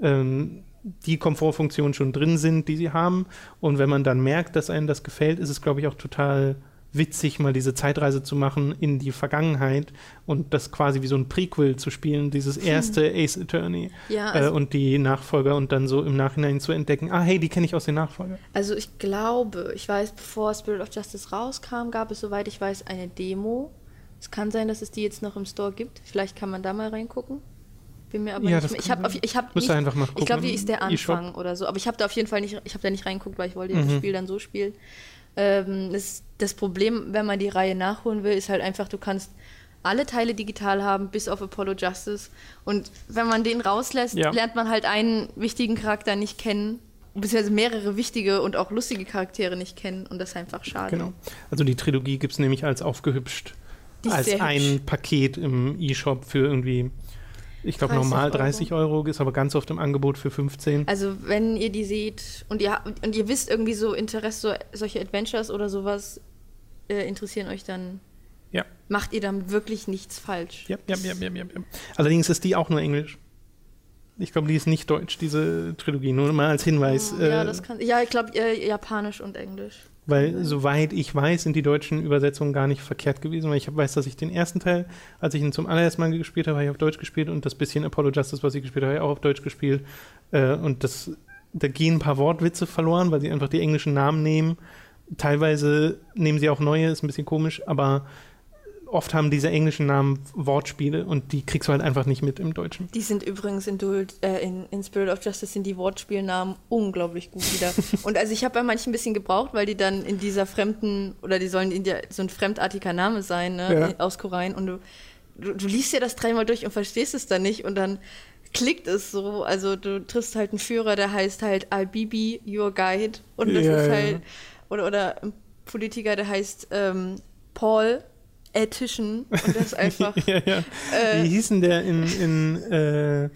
ähm, die Komfortfunktionen schon drin sind, die sie haben. Und wenn man dann merkt, dass einem das gefällt, ist es, glaube ich, auch total witzig, mal diese Zeitreise zu machen in die Vergangenheit und das quasi wie so ein Prequel zu spielen, dieses erste Ace Attorney Ja, äh, also, und die Nachfolger und dann so im Nachhinein zu entdecken, ah hey, die kenne ich aus den Nachfolger. also ich glaube, ich weiß, bevor Spirit of Justice rauskam, gab es, soweit ich weiß, eine Demo. Es kann sein, dass es die jetzt noch im Store gibt. Vielleicht kann man da mal reingucken. Bin mir aber Ja, nicht mehr. Ich habe ich hab nicht, einfach mal Ich glaube, gucken wie ist der. Anfang oder so. Aber ich habe da auf jeden Fall nicht, ich habe da nicht reingeguckt, weil ich wollte Mhm. das Spiel dann so spielen. Ähm, das, das Problem, wenn man die Reihe nachholen will, ist halt einfach, du kannst alle Teile digital haben, bis auf Apollo Justice. Und wenn man den rauslässt, Ja. lernt man halt einen wichtigen Charakter nicht kennen. Beziehungsweise mehrere wichtige und auch lustige Charaktere nicht kennen. Und das ist einfach schade. Genau. Also die Trilogie gibt es nämlich als aufgehübscht, Die als ein. Paket im E-Shop für irgendwie, ich glaube 30 normal Euro. 30 Euro, ist aber ganz oft im Angebot für 15. Also wenn ihr die seht und ihr, und ihr wisst irgendwie so Interesse, so, solche Adventures oder sowas äh, interessieren euch, dann Ja. macht ihr damit wirklich nichts falsch. Ja, ja, ja, ja, ja, ja. Allerdings ist die auch nur Englisch. Ich glaube, die ist nicht deutsch, diese Trilogie. Nur mal als Hinweis. ja, äh, das kann. Ja, ich glaube äh, Japanisch und Englisch. Weil, soweit ich weiß, sind die deutschen Übersetzungen gar nicht verkehrt gewesen, weil ich weiß, dass ich den ersten Teil, als ich ihn zum allerersten Mal gespielt habe, habe ich auf Deutsch gespielt und das bisschen Apollo Justice, was ich gespielt habe, habe ich auch auf Deutsch gespielt. Äh, und das, da gehen ein paar Wortwitze verloren, weil sie einfach die englischen Namen nehmen. Teilweise nehmen sie auch neue, ist ein bisschen komisch, aber oft haben diese englischen Namen Wortspiele und die kriegst du halt einfach nicht mit im Deutschen. Die sind übrigens in, Duel, äh, in, in Spirit of Justice sind die Wortspielnamen unglaublich gut wieder. und also ich habe bei manchen ein bisschen gebraucht, weil die dann in dieser fremden, oder die sollen in der, so ein fremdartiger Name sein, ne, Ja. aus Korean. Und du, du, du liest ja das dreimal durch und verstehst es dann nicht und dann klickt es so. Also du triffst halt einen Führer, der heißt halt Al-Bibi, your guide. Und das Ja, ist ja. halt, oder, oder ein Politiker, der heißt ähm, Paul Etischen. Und das einfach. ja, ja. Äh, Wie hieß denn der in, in, äh,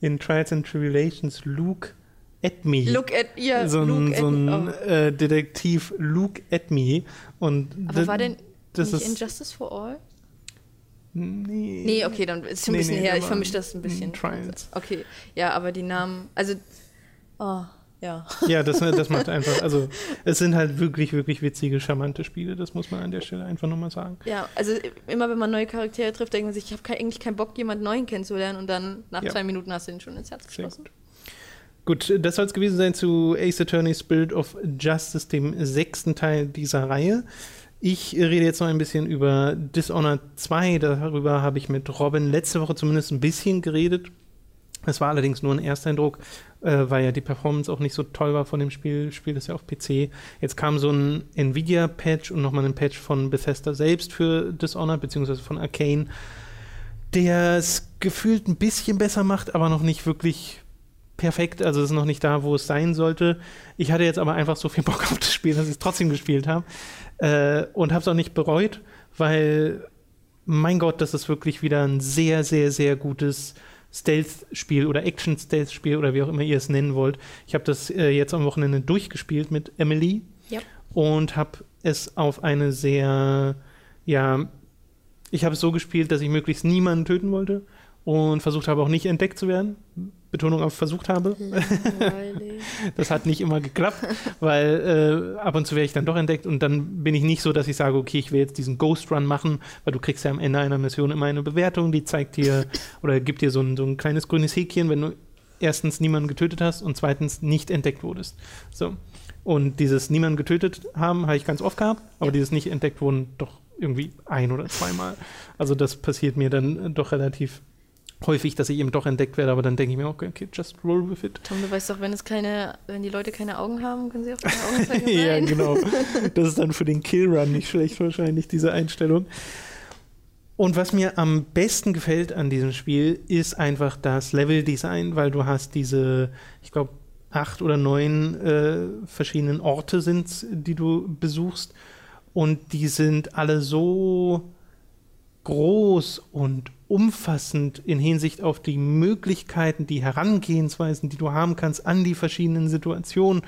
in Trials and Tribulations? Luke at me. Look at, ja, so ein, so ein oh. äh, Detektiv Luke at me. Und Aber war denn das nicht ist, Injustice for All? Nee. Nee, okay, dann ist schon ein Nee, bisschen nee, her. Ich vermische das ein bisschen. Trials. Okay, ja, aber die Namen, also, oh, ja. Ja, das, das macht einfach, also es sind halt wirklich, wirklich witzige, charmante Spiele, das muss man an der Stelle einfach nochmal sagen. Ja, also immer wenn man neue Charaktere trifft, denkt man sich, ich habe eigentlich keinen Bock, jemanden neuen kennenzulernen und dann nach Ja. zwei Minuten hast du ihn schon ins Herz geschlossen. Gut, das soll es gewesen sein zu Ace Attorney Spirit of Justice, dem sechsten Teil dieser Reihe. Ich rede jetzt noch ein bisschen über Dishonored 2. Darüber habe ich mit Robin letzte Woche zumindest ein bisschen geredet. Es war allerdings nur ein Ersteindruck, äh, weil ja die Performance auch nicht so toll war von dem Spiel. Spiel ist ja auf PC. Jetzt kam so ein Nvidia-Patch und nochmal ein Patch von Bethesda selbst für Dishonored, beziehungsweise von Arcane, der es gefühlt ein bisschen besser macht, aber noch nicht wirklich perfekt. Also es ist noch nicht da, wo es sein sollte. Ich hatte jetzt aber einfach so viel Bock auf das Spiel, dass ich es trotzdem gespielt habe. Äh, und habe es auch nicht bereut, weil, mein Gott, das ist wirklich wieder ein sehr, sehr, sehr gutes Stealth-Spiel oder Action-Stealth-Spiel oder wie auch immer ihr es nennen wollt. Ich habe das äh, jetzt am Wochenende durchgespielt mit Emily Ja. und habe es auf eine sehr, ja, ich habe es so gespielt, dass ich möglichst niemanden töten wollte und versucht habe auch nicht entdeckt zu werden. Betonung auf versucht habe. Das hat nicht immer geklappt, weil äh, ab und zu werde ich dann doch entdeckt und dann bin ich nicht so, dass ich sage, okay, ich will jetzt diesen Ghost Run machen, weil du kriegst ja am Ende einer Mission immer eine Bewertung, die zeigt dir oder gibt dir so ein, so ein kleines grünes Häkchen, wenn du erstens niemanden getötet hast und zweitens nicht entdeckt wurdest. So. Und dieses niemanden getötet haben, habe ich ganz oft gehabt, aber Ja. dieses nicht entdeckt wurden doch irgendwie ein oder zweimal. Also das passiert mir dann doch relativ häufig, dass ich eben doch entdeckt werde, aber dann denke ich mir, okay, okay, just roll with it. Tom, du weißt doch, wenn es keine, wenn die Leute keine Augen haben, können sie auch keine Augen zeigen. ja, genau. Das ist dann für den Killrun nicht schlecht wahrscheinlich, diese Einstellung. Und was mir am besten gefällt an diesem Spiel, ist einfach das Leveldesign, weil du hast diese, ich glaube, acht oder neun äh, verschiedenen Orte sind, die du besuchst. Und die sind alle so groß und umfassend in Hinsicht auf die Möglichkeiten, die Herangehensweisen, die du haben kannst an die verschiedenen Situationen.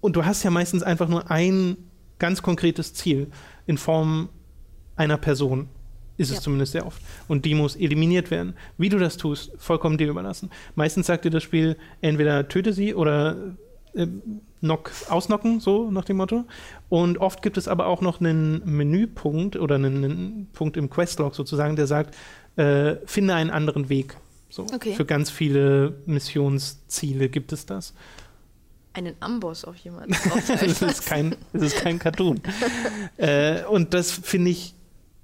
Und du hast ja meistens einfach nur ein ganz konkretes Ziel in Form einer Person. Ist ja. es zumindest sehr oft. Und die muss eliminiert werden. Wie du das tust, vollkommen dir überlassen. Meistens sagt dir das Spiel, entweder töte sie oder äh, knock, ausnocken, so nach dem Motto. Und oft gibt es aber auch noch einen Menüpunkt oder einen, einen Punkt im Questlog sozusagen, der sagt, äh, finde einen anderen Weg. So, okay. Für ganz viele Missionsziele gibt es das. Einen Amboss auf jemanden. das, ist kein, das ist kein Cartoon. äh, und das finde ich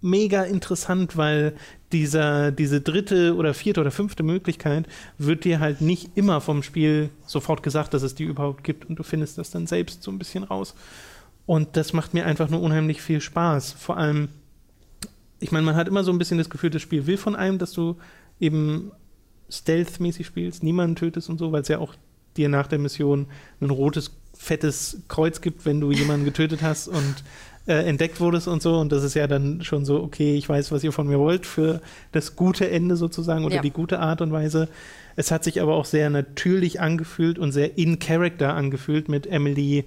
mega interessant, weil dieser, diese dritte oder vierte oder fünfte Möglichkeit wird dir halt nicht immer vom Spiel sofort gesagt, dass es die überhaupt gibt und du findest das dann selbst so ein bisschen raus. Und das macht mir einfach nur unheimlich viel Spaß. Vor allem, ich meine, man hat immer so ein bisschen das Gefühl, das Spiel will von einem, dass du eben stealth-mäßig spielst, niemanden tötest und so, weil es ja auch dir nach der Mission ein rotes, fettes Kreuz gibt, wenn du jemanden getötet hast und äh, entdeckt wurdest und so. Und das ist ja dann schon so, okay, ich weiß, was ihr von mir wollt für das gute Ende sozusagen oder ja. die gute Art und Weise. Es hat sich aber auch sehr natürlich angefühlt und sehr in Character angefühlt mit Emily,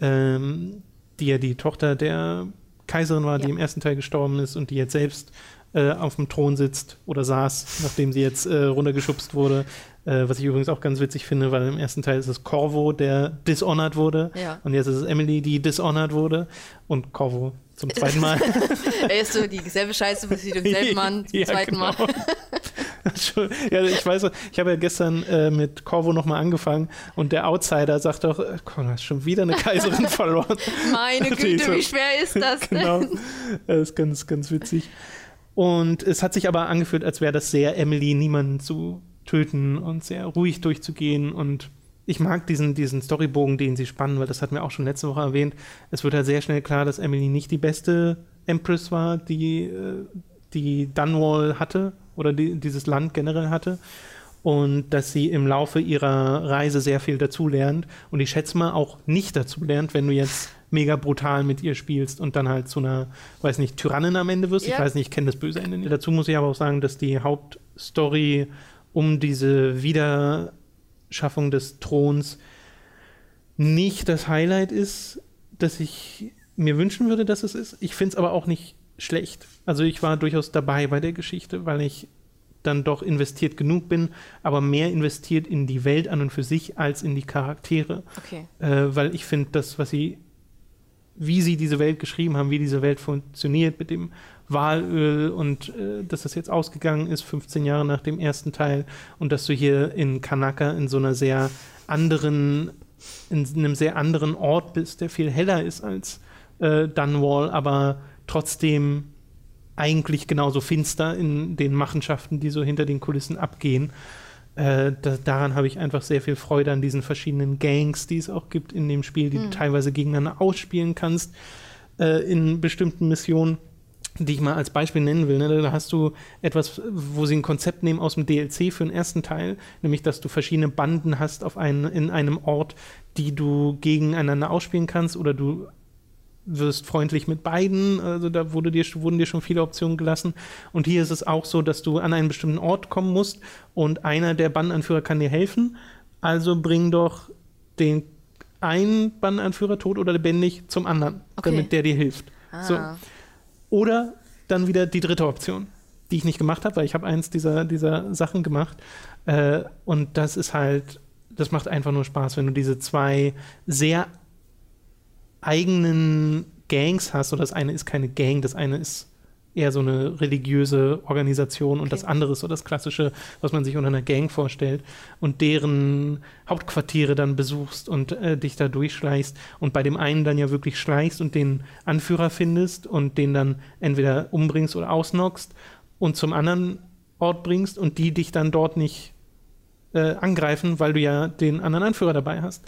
ähm, die ja die Tochter der Kaiserin war, ja. die im ersten Teil gestorben ist und die jetzt selbst äh, auf dem Thron sitzt oder saß, nachdem sie jetzt äh, runtergeschubst wurde. Äh, was ich übrigens auch ganz witzig finde, weil im ersten Teil ist es Corvo, der dishonored wurde. Ja. Und jetzt ist es Emily, die dishonored wurde. Und Corvo zum zweiten Mal. er ist so dieselbe Scheiße passiert im selben Mann zum ja, zweiten genau. Mal. ja, ich weiß, ich habe ja gestern äh, mit Corvo nochmal angefangen und der Outsider sagt doch, komm, du hast schon wieder eine Kaiserin verloren. Meine Güte, wie schwer ist das denn? Genau, das ist ganz, ganz witzig. Und es hat sich aber angefühlt, als wäre das sehr Emily, niemanden zu töten und sehr ruhig durchzugehen. Und ich mag diesen, diesen Storybogen, den sie spannen, weil das hatten wir auch schon letzte Woche erwähnt. Es wird halt sehr schnell klar, dass Emily nicht die beste Empress war, die, äh, die Dunwall hatte oder die, dieses Land generell hatte. Und dass sie im Laufe ihrer Reise sehr viel dazulernt. Und ich schätze mal auch nicht dazulernt, wenn du jetzt mega brutal mit ihr spielst und dann halt zu einer, weiß nicht, Tyrannin am Ende wirst. Ja. Ich weiß nicht, ich kenne das böse Ende nicht. Dazu muss ich aber auch sagen, dass die Hauptstory um diese Wiederschaffung des Throns nicht das Highlight ist, das ich mir wünschen würde, dass es ist. Ich finde es aber auch nicht schlecht. Also ich war durchaus dabei bei der Geschichte, weil ich dann doch investiert genug bin, aber mehr investiert in die Welt an und für sich als in die Charaktere. Okay. Äh, weil ich finde, das, was sie, wie sie diese Welt geschrieben haben, wie diese Welt funktioniert mit dem Walöl und äh, dass das jetzt ausgegangen ist, 15 Jahre nach dem ersten Teil und dass du hier in Kanaka in so einer sehr anderen, in einem sehr anderen Ort bist, der viel heller ist als äh, Dunwall, aber trotzdem eigentlich genauso finster in den Machenschaften, die so hinter den Kulissen abgehen. Äh, da, daran habe ich einfach sehr viel Freude an diesen verschiedenen Gangs, die es auch gibt in dem Spiel, die mhm. du teilweise gegeneinander ausspielen kannst äh, in bestimmten Missionen die ich mal als Beispiel nennen will. Ne? Da hast du etwas, wo sie ein Konzept nehmen aus dem DLC für den ersten Teil, nämlich dass du verschiedene Banden hast auf einen, in einem Ort, die du gegeneinander ausspielen kannst oder du wirst freundlich mit beiden, also da wurde dir, wurden dir schon viele Optionen gelassen. Und hier ist es auch so, dass du an einen bestimmten Ort kommen musst und einer der Bandenanführer kann dir helfen. Also bring doch den einen Bandenanführer tot oder lebendig zum anderen, okay. damit der dir hilft. Ah. So. Oder dann wieder die dritte Option, die ich nicht gemacht habe, weil ich habe eins dieser, dieser Sachen gemacht. Äh, und das ist halt, das macht einfach nur Spaß, wenn du diese zwei sehr eigenen Gangs hast. Oder das eine ist keine Gang, das eine ist eher so eine religiöse Organisation und okay. das andere ist so das klassische, was man sich unter einer Gang vorstellt und deren Hauptquartiere dann besuchst und äh, dich da durchschleichst und bei dem einen dann ja wirklich schleichst und den Anführer findest und den dann entweder umbringst oder ausnockst und zum anderen Ort bringst und die dich dann dort nicht äh, angreifen, weil du ja den anderen Anführer dabei hast.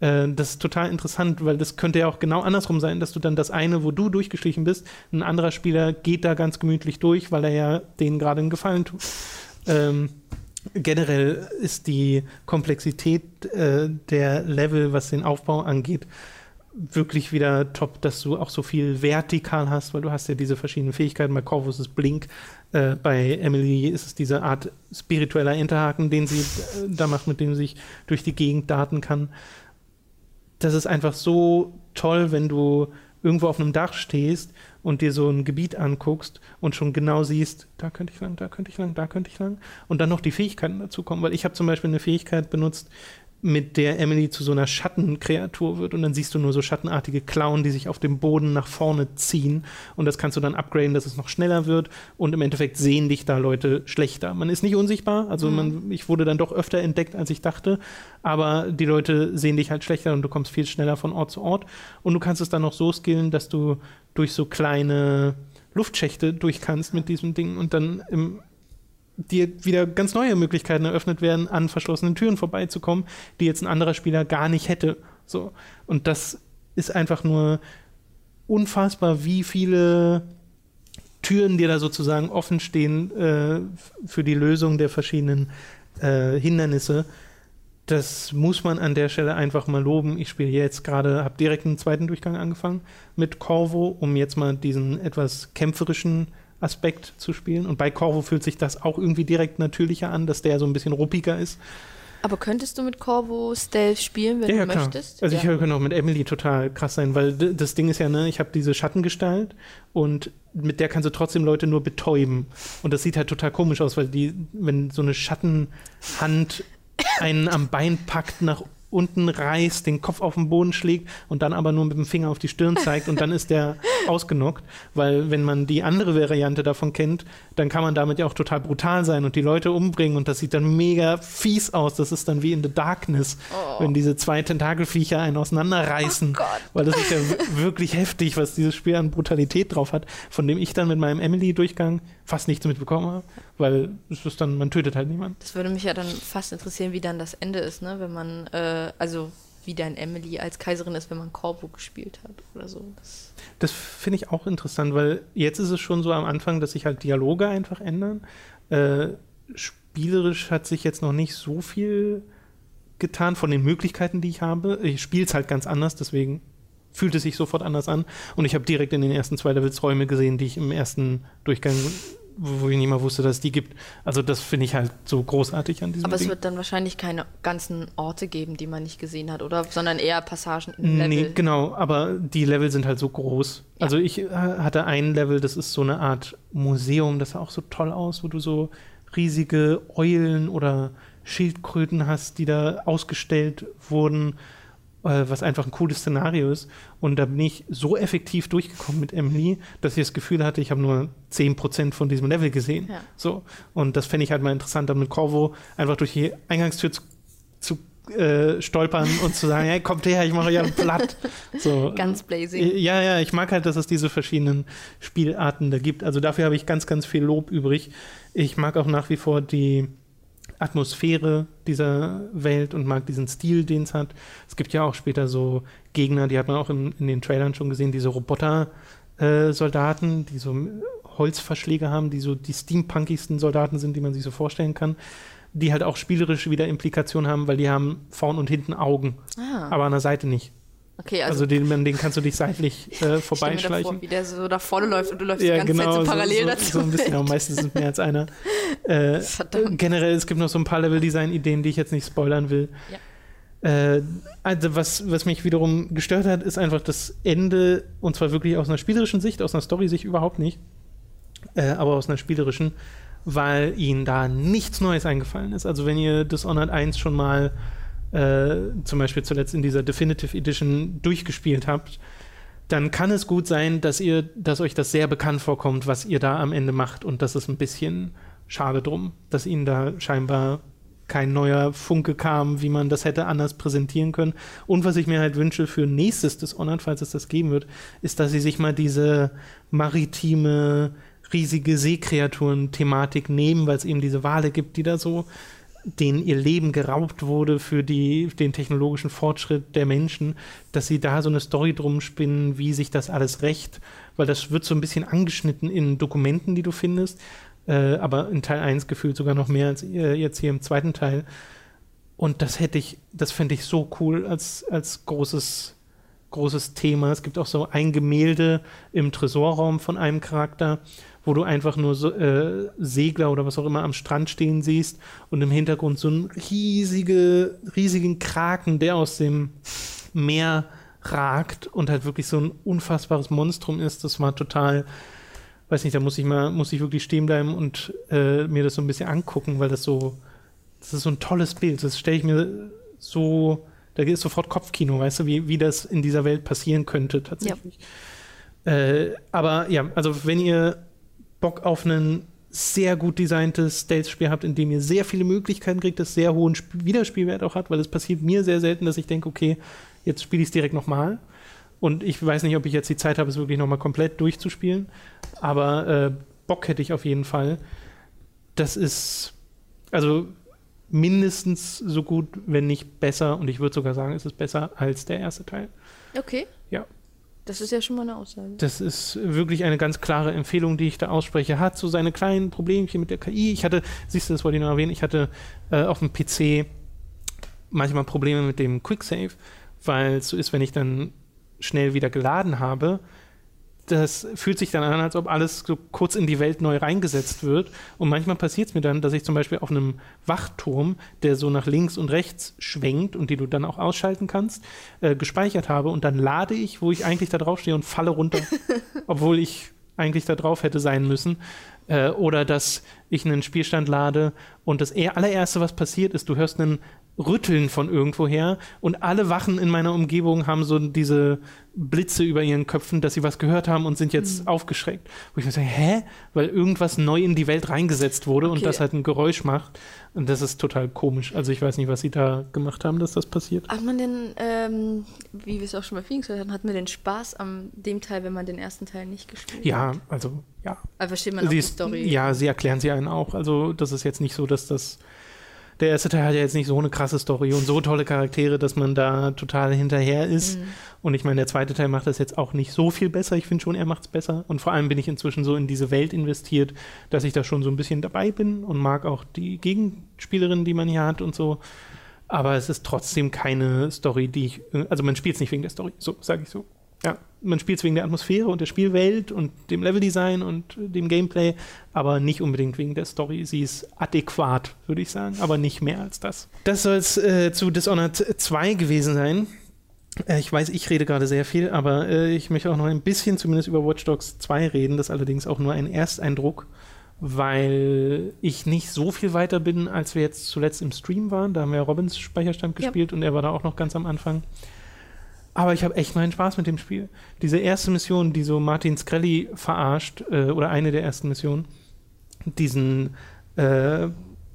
Äh, das ist total interessant, weil das könnte ja auch genau andersrum sein, dass du dann das eine, wo du durchgeschlichen bist, ein anderer Spieler geht da ganz gemütlich durch, weil er ja denen gerade einen Gefallen tut. Ähm, generell ist die Komplexität äh, der Level, was den Aufbau angeht, wirklich wieder top, dass du auch so viel vertikal hast, weil du hast ja diese verschiedenen Fähigkeiten. Bei Corvus ist Blink, äh, bei Emily ist es diese Art spiritueller Interhaken, den sie äh, da macht, mit dem sie sich durch die Gegend daten kann. Das ist einfach so toll, wenn du irgendwo auf einem Dach stehst und dir so ein Gebiet anguckst und schon genau siehst, da könnte ich lang, da könnte ich lang, da könnte ich lang. Und dann noch die Fähigkeiten dazu kommen, weil ich habe zum Beispiel eine Fähigkeit benutzt, mit der Emily zu so einer Schattenkreatur wird und dann siehst du nur so schattenartige Klauen, die sich auf dem Boden nach vorne ziehen und das kannst du dann upgraden, dass es noch schneller wird und im Endeffekt sehen dich da Leute schlechter. Man ist nicht unsichtbar, also mhm. man, ich wurde dann doch öfter entdeckt, als ich dachte, aber die Leute sehen dich halt schlechter und du kommst viel schneller von Ort zu Ort und du kannst es dann noch so skillen, dass du durch so kleine Luftschächte durch kannst mit diesem Ding und dann im dir wieder ganz neue Möglichkeiten eröffnet werden, an verschlossenen Türen vorbeizukommen, die jetzt ein anderer Spieler gar nicht hätte. So. Und das ist einfach nur unfassbar, wie viele Türen dir da sozusagen offen stehen äh, für die Lösung der verschiedenen äh, Hindernisse. Das muss man an der Stelle einfach mal loben. Ich spiele jetzt gerade, habe direkt einen zweiten Durchgang angefangen mit Corvo, um jetzt mal diesen etwas kämpferischen Aspekt zu spielen. Und bei Corvo fühlt sich das auch irgendwie direkt natürlicher an, dass der so ein bisschen ruppiger ist. Aber könntest du mit Corvo Stealth spielen, wenn ja, du ja, möchtest? Also ja. ich könnte auch mit Emily total krass sein, weil das Ding ist ja, ne, ich habe diese Schattengestalt und mit der kannst du trotzdem Leute nur betäuben. Und das sieht halt total komisch aus, weil die, wenn so eine Schattenhand einen am Bein packt nach unten reißt, den Kopf auf den Boden schlägt und dann aber nur mit dem Finger auf die Stirn zeigt und dann ist der ausgenockt, weil wenn man die andere Variante davon kennt, dann kann man damit ja auch total brutal sein und die Leute umbringen und das sieht dann mega fies aus. Das ist dann wie in The Darkness, oh. wenn diese zwei Tentakelviecher einen auseinanderreißen, oh weil das ist ja wirklich heftig, was dieses Spiel an Brutalität drauf hat, von dem ich dann mit meinem Emily-Durchgang fast nichts mitbekommen habe, weil es ist dann, man tötet halt niemanden. Das würde mich ja dann fast interessieren, wie dann das Ende ist, ne? wenn man, äh, also wie dann Emily als Kaiserin ist, wenn man Corvo gespielt hat oder so. Das, das finde ich auch interessant, weil jetzt ist es schon so am Anfang, dass sich halt Dialoge einfach ändern. Äh, spielerisch hat sich jetzt noch nicht so viel getan von den Möglichkeiten, die ich habe. Ich spiele es halt ganz anders, deswegen fühlt es sich sofort anders an. Und ich habe direkt in den ersten zwei Levels Räume gesehen, die ich im ersten Durchgang wo ich nicht mal wusste, dass es die gibt. Also das finde ich halt so großartig an diesem Aber Ding. es wird dann wahrscheinlich keine ganzen Orte geben, die man nicht gesehen hat, oder? Sondern eher Passagen Level. Nee, genau, aber die Level sind halt so groß. Ja. Also ich äh, hatte ein Level, das ist so eine Art Museum, das sah auch so toll aus, wo du so riesige Eulen oder Schildkröten hast, die da ausgestellt wurden was einfach ein cooles Szenario ist. Und da bin ich so effektiv durchgekommen mit Emily, dass ich das Gefühl hatte, ich habe nur 10% von diesem Level gesehen. Ja. So. Und das fände ich halt mal interessant, dann mit Corvo einfach durch die Eingangstür zu, zu äh, stolpern und zu sagen, hey, kommt her, ich mache ja platt. So. Ganz blazing. Ja, ja, ich mag halt, dass es diese verschiedenen Spielarten da gibt. Also dafür habe ich ganz, ganz viel Lob übrig. Ich mag auch nach wie vor die Atmosphäre dieser Welt und mag diesen Stil, den es hat. Es gibt ja auch später so Gegner, die hat man auch in, in den Trailern schon gesehen, diese Roboter-Soldaten, äh, die so Holzverschläge haben, die so die steampunkigsten Soldaten sind, die man sich so vorstellen kann. Die halt auch spielerisch wieder Implikationen haben, weil die haben vorn und hinten Augen, ah. aber an der Seite nicht. Okay, also, also den, den kannst du dich seitlich äh, vorbeischleichen. Ich vor, wie der so da vorne läuft und du läufst ja, die ganze genau, Zeit so parallel so, dazu. So ein bisschen, aber meistens sind mehr als einer. Äh, generell, es gibt noch so ein paar Level-Design-Ideen, die ich jetzt nicht spoilern will. Ja. Äh, also was, was mich wiederum gestört hat, ist einfach das Ende, und zwar wirklich aus einer spielerischen Sicht, aus einer Story-Sicht überhaupt nicht, äh, aber aus einer spielerischen, weil ihnen da nichts Neues eingefallen ist. Also wenn ihr Dishonored 1 schon mal äh, zum Beispiel zuletzt in dieser Definitive Edition durchgespielt habt, dann kann es gut sein, dass ihr, dass euch das sehr bekannt vorkommt, was ihr da am Ende macht und das ist ein bisschen schade drum, dass ihnen da scheinbar kein neuer Funke kam, wie man das hätte anders präsentieren können. Und was ich mir halt wünsche für nächstes Dishonored, falls es das geben wird, ist, dass sie sich mal diese maritime, riesige Seekreaturen-Thematik nehmen, weil es eben diese Wale gibt, die da so denen ihr Leben geraubt wurde für die, den technologischen Fortschritt der Menschen, dass sie da so eine Story drum spinnen, wie sich das alles rächt, weil das wird so ein bisschen angeschnitten in Dokumenten, die du findest, äh, aber in Teil 1 gefühlt sogar noch mehr als äh, jetzt hier im zweiten Teil. Und das hätte ich, das fände ich so cool als, als großes großes Thema. Es gibt auch so ein Gemälde im Tresorraum von einem Charakter, wo du einfach nur so, äh, Segler oder was auch immer am Strand stehen siehst und im Hintergrund so einen riesige, riesigen Kraken, der aus dem Meer ragt und halt wirklich so ein unfassbares Monstrum ist. Das war total, weiß nicht, da muss ich mal, muss ich wirklich stehen bleiben und äh, mir das so ein bisschen angucken, weil das so, das ist so ein tolles Bild. Das stelle ich mir so, da geht sofort Kopfkino, weißt du, wie, wie das in dieser Welt passieren könnte tatsächlich. Ja. Äh, aber ja, also wenn ihr Bock auf ein sehr gut designtes Stealth-Spiel habt, in dem ihr sehr viele Möglichkeiten kriegt, das sehr hohen Sp Wiederspielwert auch hat, weil es passiert mir sehr selten, dass ich denke, okay, jetzt spiele ich es direkt nochmal. Und ich weiß nicht, ob ich jetzt die Zeit habe, es wirklich nochmal komplett durchzuspielen. Aber äh, Bock hätte ich auf jeden Fall. Das ist also mindestens so gut, wenn nicht besser. Und ich würde sogar sagen, es ist besser als der erste Teil. Okay. Das ist ja schon mal eine Aussage. Das ist wirklich eine ganz klare Empfehlung, die ich da ausspreche. Hat so seine kleinen Problemchen mit der KI. Ich hatte, siehst du, das wollte ich noch erwähnen, ich hatte äh, auf dem PC manchmal Probleme mit dem Quicksave weil es so ist, wenn ich dann schnell wieder geladen habe, das fühlt sich dann an, als ob alles so kurz in die Welt neu reingesetzt wird. Und manchmal passiert es mir dann, dass ich zum Beispiel auf einem Wachturm, der so nach links und rechts schwenkt und die du dann auch ausschalten kannst, äh, gespeichert habe. Und dann lade ich, wo ich eigentlich da drauf stehe und falle runter, obwohl ich eigentlich da drauf hätte sein müssen. Äh, oder dass ich einen Spielstand lade und das allererste, was passiert ist, du hörst einen Rütteln von irgendwoher und alle Wachen in meiner Umgebung haben so diese Blitze über ihren Köpfen, dass sie was gehört haben und sind jetzt mhm. aufgeschreckt. Wo ich mir sage, hä? Weil irgendwas neu in die Welt reingesetzt wurde okay. und das halt ein Geräusch macht. Und das ist total komisch. Also ich weiß nicht, was sie da gemacht haben, dass das passiert. Hat man denn, ähm, wie wir es auch schon bei Phoenix hatten, hat man den Spaß an dem Teil, wenn man den ersten Teil nicht gespielt ja, hat? Ja, also ja. Aber versteht man auch sie die Story? Ja, sie erklären sie einen auch. Also das ist jetzt nicht so, dass das der erste Teil hat ja jetzt nicht so eine krasse Story und so tolle Charaktere, dass man da total hinterher ist. Mhm. Und ich meine, der zweite Teil macht das jetzt auch nicht so viel besser. Ich finde schon, er macht es besser. Und vor allem bin ich inzwischen so in diese Welt investiert, dass ich da schon so ein bisschen dabei bin und mag auch die Gegenspielerin, die man hier hat und so. Aber es ist trotzdem keine Story, die ich. Also man spielt es nicht wegen der Story, so sage ich so. Ja, man spielt es wegen der Atmosphäre und der Spielwelt und dem Leveldesign und dem Gameplay, aber nicht unbedingt wegen der Story. Sie ist adäquat, würde ich sagen, aber nicht mehr als das. Das soll es äh, zu Dishonored 2 gewesen sein. Äh, ich weiß, ich rede gerade sehr viel, aber äh, ich möchte auch noch ein bisschen zumindest über Watch Dogs 2 reden. Das ist allerdings auch nur ein Ersteindruck, weil ich nicht so viel weiter bin, als wir jetzt zuletzt im Stream waren. Da haben wir Robins Speicherstand gespielt ja. und er war da auch noch ganz am Anfang. Aber ich habe echt meinen Spaß mit dem Spiel. Diese erste Mission, die so Martin Skrelly verarscht, äh, oder eine der ersten Missionen, diesen äh,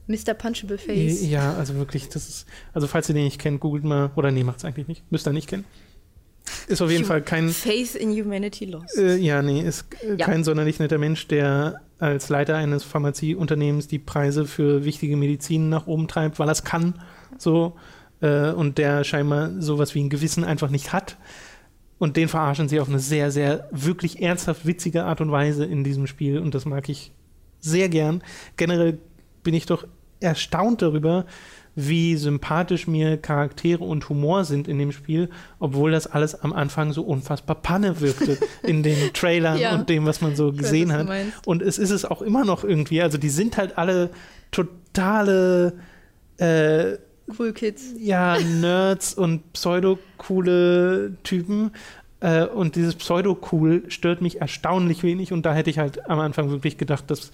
Mr. Punchable Face. Ja, also wirklich, das ist, also falls ihr den nicht kennt, googelt mal, oder nee, macht's eigentlich nicht, müsst ihr nicht kennen. Ist auf jeden Fall kein. Faith in Humanity Lost. Äh, ja, nee, ist äh, ja. kein sonderlich netter Mensch, der als Leiter eines Pharmazieunternehmens die Preise für wichtige Medizin nach oben treibt, weil er es kann. So äh, und der scheinbar sowas wie ein Gewissen einfach nicht hat. Und den verarschen sie auf eine sehr, sehr wirklich ernsthaft witzige Art und Weise in diesem Spiel. Und das mag ich sehr gern. Generell bin ich doch erstaunt darüber, wie sympathisch mir Charaktere und Humor sind in dem Spiel, obwohl das alles am Anfang so unfassbar Panne wirkte in den Trailern ja. und dem, was man so gesehen weiß, hat. Und es ist es auch immer noch irgendwie. Also die sind halt alle totale äh, Cool Kids. Ja, Nerds und pseudo-coole Typen. Äh, und dieses Pseudo-cool stört mich erstaunlich wenig. Und da hätte ich halt am Anfang wirklich gedacht, dass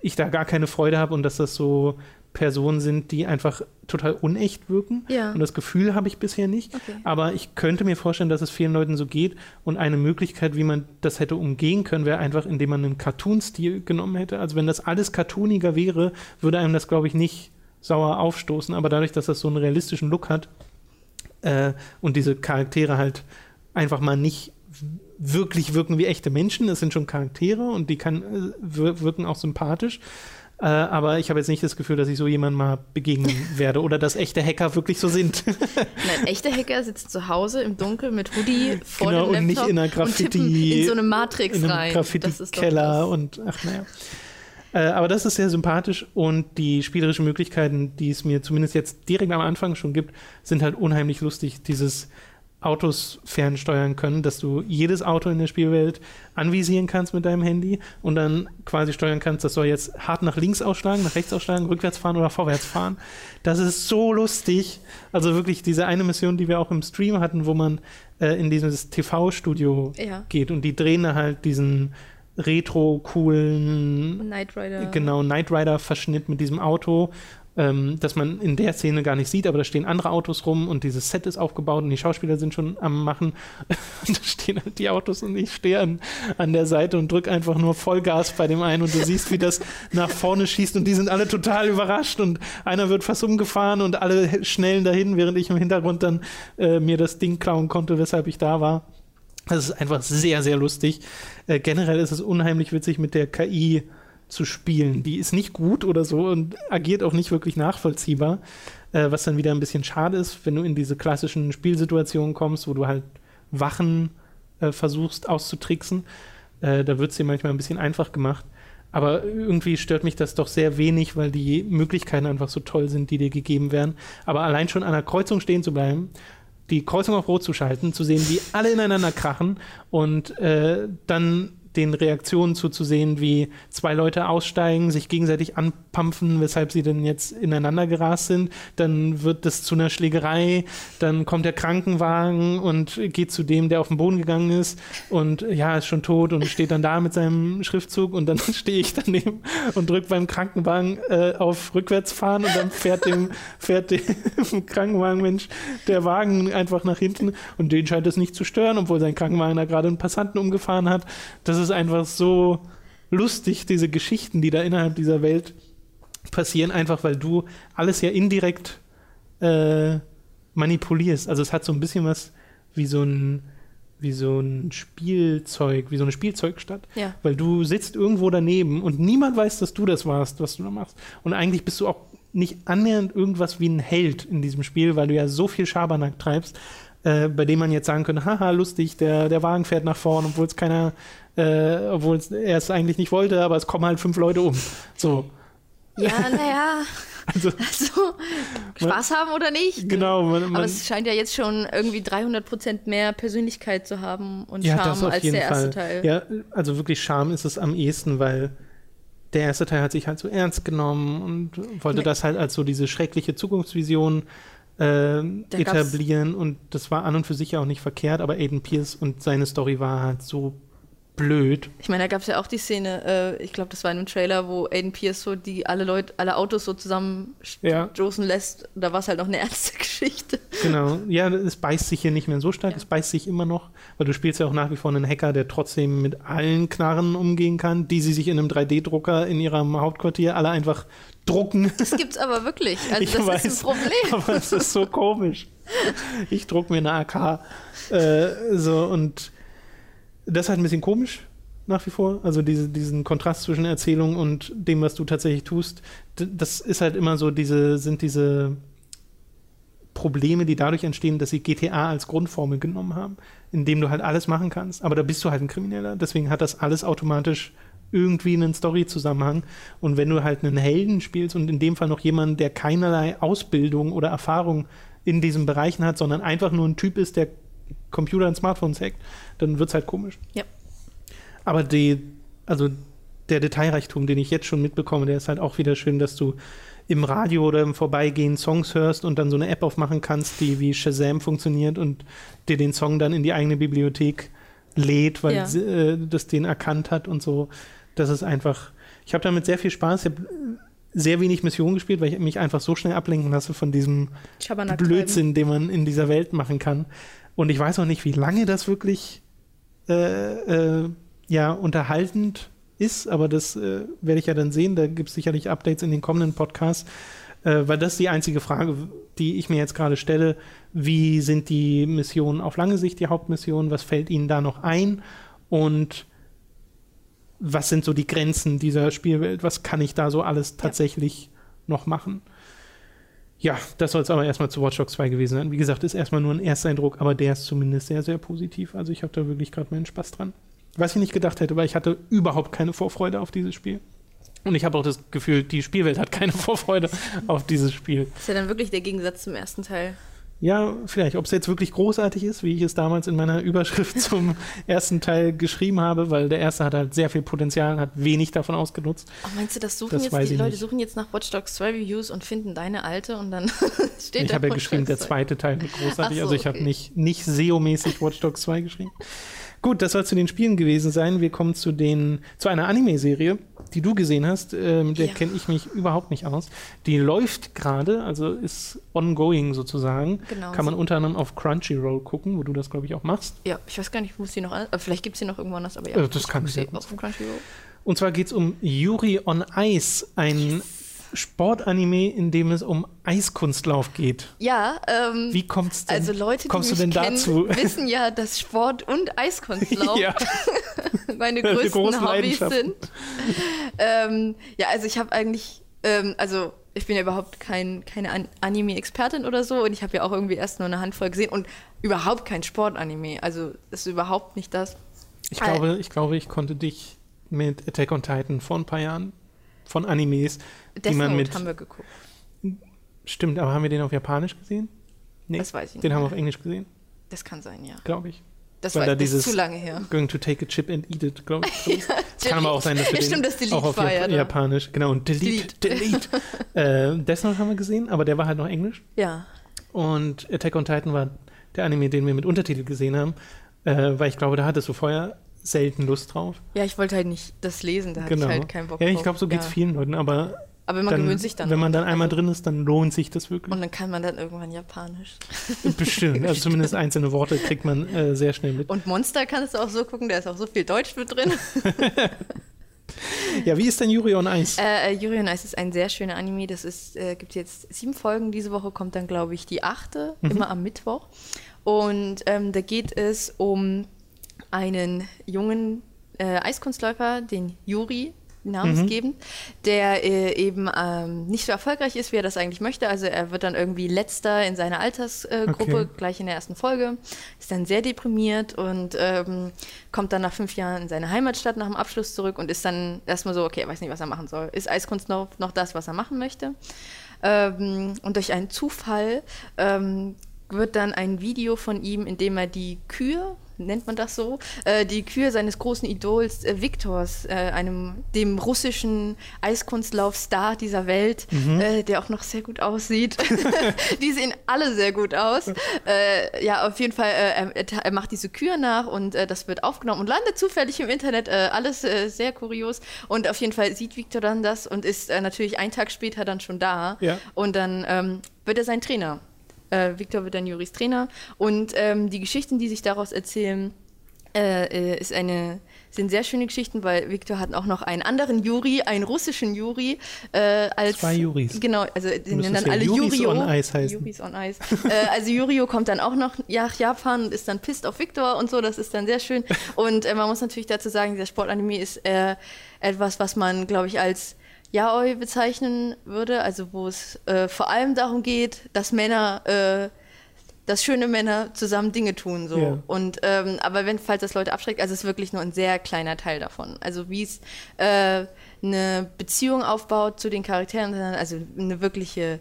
ich da gar keine Freude habe und dass das so Personen sind, die einfach total unecht wirken. Ja. Und das Gefühl habe ich bisher nicht. Okay. Aber ich könnte mir vorstellen, dass es vielen Leuten so geht. Und eine Möglichkeit, wie man das hätte umgehen können, wäre einfach, indem man einen Cartoon-Stil genommen hätte. Also wenn das alles cartooniger wäre, würde einem das, glaube ich, nicht sauer aufstoßen, aber dadurch, dass das so einen realistischen Look hat äh, und diese Charaktere halt einfach mal nicht wirklich wirken wie echte Menschen, es sind schon Charaktere und die kann, äh, wirken auch sympathisch. Äh, aber ich habe jetzt nicht das Gefühl, dass ich so jemandem mal begegnen werde oder dass echte Hacker wirklich so sind. Nein, echte Hacker sitzen zu Hause im Dunkeln mit Hoodie vor genau, dem Laptop und nicht in einer Graffiti in so eine Matrix in einem rein. Graffiti-Keller und ach naja. Äh, aber das ist sehr sympathisch und die spielerischen Möglichkeiten, die es mir zumindest jetzt direkt am Anfang schon gibt, sind halt unheimlich lustig. Dieses Autos fernsteuern können, dass du jedes Auto in der Spielwelt anvisieren kannst mit deinem Handy und dann quasi steuern kannst, das soll jetzt hart nach links ausschlagen, nach rechts ausschlagen, rückwärts fahren oder vorwärts fahren. Das ist so lustig. Also wirklich diese eine Mission, die wir auch im Stream hatten, wo man äh, in dieses TV-Studio Ja. geht und die drehen da halt diesen retro coolen Knight Rider. genau Knight Rider Verschnitt mit diesem Auto, ähm, das man in der Szene gar nicht sieht, aber da stehen andere Autos rum und dieses Set ist aufgebaut und die Schauspieler sind schon am machen. Und da stehen halt die Autos und ich stehe an, an der Seite und drücke einfach nur Vollgas bei dem einen und du siehst, wie das nach vorne schießt und die sind alle total überrascht und einer wird fast umgefahren und alle schnellen dahin, während ich im Hintergrund dann äh, mir das Ding klauen konnte, weshalb ich da war. Das ist einfach sehr, sehr lustig. Äh, generell ist es unheimlich witzig mit der KI zu spielen. Die ist nicht gut oder so und agiert auch nicht wirklich nachvollziehbar, äh, was dann wieder ein bisschen schade ist, wenn du in diese klassischen Spielsituationen kommst, wo du halt Wachen äh, versuchst auszutricksen. Äh, da wird es dir manchmal ein bisschen einfach gemacht. Aber irgendwie stört mich das doch sehr wenig, weil die Möglichkeiten einfach so toll sind, die dir gegeben werden. Aber allein schon an der Kreuzung stehen zu bleiben, die Kreuzung auf Rot zu schalten, zu sehen, wie alle ineinander krachen und äh, dann den Reaktionen zuzusehen, wie zwei Leute aussteigen, sich gegenseitig anpampfen, weshalb sie denn jetzt ineinander gerast sind. Dann wird das zu einer Schlägerei, dann kommt der Krankenwagen und geht zu dem, der auf den Boden gegangen ist. Und ja, ist schon tot und steht dann da mit seinem Schriftzug. Und dann stehe ich daneben und drücke beim Krankenwagen äh, auf Rückwärtsfahren und dann fährt dem, fährt dem Krankenwagenmensch der Wagen einfach nach hinten. Und den scheint es nicht zu stören, obwohl sein Krankenwagen da gerade einen Passanten umgefahren hat. Das ist einfach so lustig, diese Geschichten, die da innerhalb dieser Welt passieren, einfach weil du alles ja indirekt äh, manipulierst. Also es hat so ein bisschen was wie so ein wie so ein Spielzeug, wie so eine Spielzeugstadt. Ja. Weil du sitzt irgendwo daneben und niemand weiß, dass du das warst, was du da machst. Und eigentlich bist du auch nicht annähernd irgendwas wie ein Held in diesem Spiel, weil du ja so viel Schabernack treibst, äh, bei dem man jetzt sagen könnte, haha, lustig, der, der Wagen fährt nach vorn, obwohl es keiner, äh, obwohl er es eigentlich nicht wollte, aber es kommen halt fünf Leute um. So. Ja, naja. Also, Also, Spaß haben oder nicht? genau. Man, Aber man, es scheint ja jetzt schon irgendwie 300% mehr Persönlichkeit zu haben und ja, Charme als der erste Fall. Teil. Ja, also wirklich Charme ist es am ehesten, weil der erste Teil hat sich halt so ernst genommen und wollte Nee. das halt als so diese schreckliche Zukunftsvision äh, etablieren. Und das war an und für sich ja auch nicht verkehrt, aber Aiden Pierce und seine Story war halt so blöd. Ich meine, da gab es ja auch die Szene, äh, ich glaube, das war in einem Trailer, wo Aiden Pierce so die alle Leute, alle Autos so zusammen Ja. lässt. Da war es halt noch eine ernste Geschichte. Genau, ja, es beißt sich hier nicht mehr so stark, Ja. es beißt sich immer noch, weil du spielst ja auch nach wie vor einen Hacker, der trotzdem mit allen Knarren umgehen kann, die sie sich in einem 3D-Drucker in ihrem Hauptquartier alle einfach drucken. Das gibt's aber wirklich. Also Ich das weiß, ist ein Problem. Aber es ist so komisch. Ich druck mir eine AK. Äh, so, und das ist halt ein bisschen komisch nach wie vor. Also diese, diesen Kontrast zwischen Erzählung und dem, was du tatsächlich tust. Das ist halt immer so, diese, sind diese Probleme, die dadurch entstehen, dass sie GTA als Grundformel genommen haben, indem du halt alles machen kannst. Aber da bist du halt ein Krimineller. Deswegen hat das alles automatisch irgendwie einen Story-Zusammenhang. Und wenn du halt einen Helden spielst und in dem Fall noch jemanden, der keinerlei Ausbildung oder Erfahrung in diesen Bereichen hat, sondern einfach nur ein Typ ist, der Computer und Smartphones hackt, dann wird es halt komisch. Ja. Aber die, also der Detailreichtum, den ich jetzt schon mitbekomme, der ist halt auch wieder schön, dass du im Radio oder im Vorbeigehen Songs hörst und dann so eine App aufmachen kannst, die wie Shazam funktioniert und dir den Song dann in die eigene Bibliothek lädt, weil Ja. sie, äh, das den erkannt hat und so. Das ist einfach, ich habe damit sehr viel Spaß. Ich habe sehr wenig Missionen gespielt, weil ich mich einfach so schnell ablenken lasse von diesem Blödsinn, den man in dieser Welt machen kann. Und ich weiß auch nicht, wie lange das wirklich äh, äh, ja, unterhaltend ist, aber das äh, werde ich ja dann sehen. Da gibt es sicherlich Updates in den kommenden Podcasts, äh, weil das ist die einzige Frage, die ich mir jetzt gerade stelle. Wie sind die Missionen auf lange Sicht, die Hauptmissionen? Was fällt Ihnen da noch ein? Und was sind so die Grenzen dieser Spielwelt? Was kann ich da so alles tatsächlich noch machen? Ja, das soll es aber erstmal zu Watch Dogs 2 gewesen sein. Wie gesagt, ist erstmal nur ein Ersteindruck, aber der ist zumindest sehr, sehr positiv. Also ich habe da wirklich gerade meinen Spaß dran. Was ich nicht gedacht hätte, weil ich hatte überhaupt keine Vorfreude auf dieses Spiel. Und ich habe auch das Gefühl, die Spielwelt hat keine Vorfreude auf dieses Spiel. Das ist ja dann wirklich der Gegensatz zum ersten Teil. Ja, vielleicht. Ob es jetzt wirklich großartig ist, wie ich es damals in meiner Überschrift zum ersten Teil geschrieben habe, weil der erste hat halt sehr viel Potenzial, hat wenig davon ausgenutzt. Oh, meinst du, das suchen Das jetzt die ich Leute nicht. suchen jetzt nach Watch Dogs 2 Reviews und finden deine alte und dann steht Ich da habe ja geschrieben, der Dogs 2. zweite Teil wird großartig. Ach so, also ich habe okay. nicht, nicht SEO-mäßig Watch Dogs 2 geschrieben. Gut, das soll zu den Spielen gewesen sein. Wir kommen zu den zu einer Anime-Serie, die du gesehen hast. Ähm, der Ja. kenne ich mich überhaupt nicht aus. Die läuft gerade, also ist ongoing sozusagen. Genau. Kann man unter anderem auf Crunchyroll gucken, wo du das, glaube ich, auch machst. Ja, ich weiß gar nicht, muss die noch an, äh, vielleicht gibt es sie noch irgendwann anders, aber ja. Äh, das ich kann sie auf dem Crunchyroll. Und zwar geht es um Yuri on Ice, ein Sportanime, in dem es um Eiskunstlauf geht. Ja, ähm, Wie kommt's denn? also Leute, die kommst du mich denn kennen, dazu? wissen ja, dass Sport und Eiskunstlauf ja, meine Die größten Hobbys sind. ähm, ja, also ich habe eigentlich, ähm, also ich bin ja überhaupt kein, keine An Anime-Expertin oder so und ich habe ja auch irgendwie erst nur eine Handvoll gesehen und überhaupt kein Sportanime. Also ist überhaupt nicht das. ich glaube, ich glaube, ich konnte dich mit Attack on Titan vor ein paar Jahren von Animes, die Death man Note mit. haben wir geguckt. Stimmt, aber haben wir den auf Japanisch gesehen? Nee, Das weiß ich nicht. den haben wir auf Englisch gesehen, Das kann sein, ja. glaube ich. Das, Weil war, da das dieses zu lange her. Going to take a chip and eat it, glaube ich. Es kann aber auch sein, dass wir Ja, stimmt, das Delete auch auf war ja da. Japanisch, genau, und Delete, Delete. äh, Death Note haben wir gesehen, aber der war halt noch Englisch. Ja. Und Attack on Titan war der Anime, den wir mit Untertitel gesehen haben, äh, weil ich glaube, da hattest du vorher selten Lust drauf. Ja, ich wollte halt nicht das lesen, da hatte genau. ich halt keinen Bock ja, ich drauf. glaube, so geht es Ja. vielen Leuten, aber Aber man dann, gewöhnt sich dann. wenn man dann einmal also, drin ist, dann lohnt sich das wirklich. Und dann kann man dann irgendwann Japanisch. Bestimmt. Also zumindest einzelne Worte kriegt man äh, sehr schnell mit. Und Monster kannst du auch so gucken, da ist auch so viel Deutsch mit drin. Ja, wie ist denn Yuri on Ice? Äh, äh, Yuri on Ice ist ein sehr schöner Anime. Das ist, äh, gibt jetzt sieben Folgen. Diese Woche kommt dann, glaube ich, die achte, Mhm. immer am Mittwoch. Und ähm, da geht es um einen jungen äh, Eiskunstläufer, den Yuri namensgebend, der äh, eben ähm, nicht so erfolgreich ist, wie er das eigentlich möchte. Also er wird dann irgendwie letzter in seiner Altersgruppe, äh, Okay. gleich in der ersten Folge, ist dann sehr deprimiert und ähm, kommt dann nach fünf Jahren in seine Heimatstadt nach dem Abschluss zurück und ist dann erstmal so, okay, er weiß nicht, was er machen soll. Ist Eiskunst noch, noch das, was er machen möchte? Ähm, und durch einen Zufall ähm, wird dann ein Video von ihm, in dem er die Kühe, nennt man das so, äh, die Kühe seines großen Idols äh, Viktors, äh, einem dem russischen Eiskunstlauf-Star dieser Welt, äh, der auch noch sehr gut aussieht. die sehen alle sehr gut aus. Äh, ja, auf jeden Fall, äh, er, er macht diese Kühe nach und äh, das wird aufgenommen und landet zufällig im Internet. Alles sehr kurios. Und auf jeden Fall sieht Viktor dann das und ist natürlich einen Tag später dann schon da. Ja. Und dann ähm, wird er sein Trainer. Äh, Viktor wird dann Juris Trainer. Und ähm, die Geschichten, die sich daraus erzählen, äh, äh, ist eine, sind sehr schöne Geschichten, weil Viktor hat auch noch einen anderen Juri, einen russischen Juri. Äh, als, Zwei Juris. Genau, also die nennen dann ja alle Juris Jurio. on Ice heißen. Juris on Ice. äh, also Jurio kommt dann auch noch nach Japan und ist dann pisst auf Viktor und so, das ist dann sehr schön. Und äh, man muss natürlich dazu sagen, dieser Sportanime ist äh, etwas, was man, glaube ich, als Yaoi bezeichnen würde, also wo es äh, vor allem darum geht, dass Männer, äh, dass schöne Männer zusammen Dinge tun so. Ja. Und ähm, aber wenn falls das Leute abschreckt, also es ist wirklich nur ein sehr kleiner Teil davon. Also wie es äh, eine Beziehung aufbaut zu den Charakteren, also eine wirkliche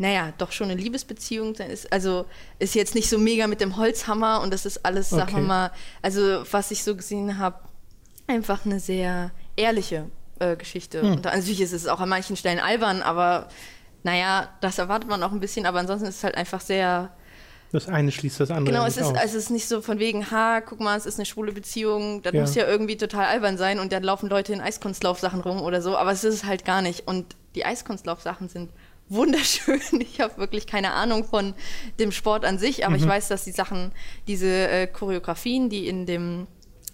naja, doch schon eine Liebesbeziehung ist. Also ist jetzt nicht so mega mit dem Holzhammer und das ist alles, sagen wir Okay. mal, also was ich so gesehen habe, einfach eine sehr ehrliche äh, Geschichte. Hm. Und natürlich ist es auch an manchen Stellen albern, aber naja, das erwartet man auch ein bisschen, aber ansonsten ist es halt einfach sehr. Das eine schließt das andere Genau, es ist, also es ist nicht so von wegen, ha, guck mal, es ist eine schwule Beziehung, das Ja. muss ja irgendwie total albern sein und dann laufen Leute in Eiskunstlaufsachen rum oder so, aber es ist es halt gar nicht. Und die Eiskunstlaufsachen sind wunderschön. Ich habe wirklich keine Ahnung von dem Sport an sich, aber ich Mhm. weiß, dass die Sachen, diese äh, Choreografien, die in dem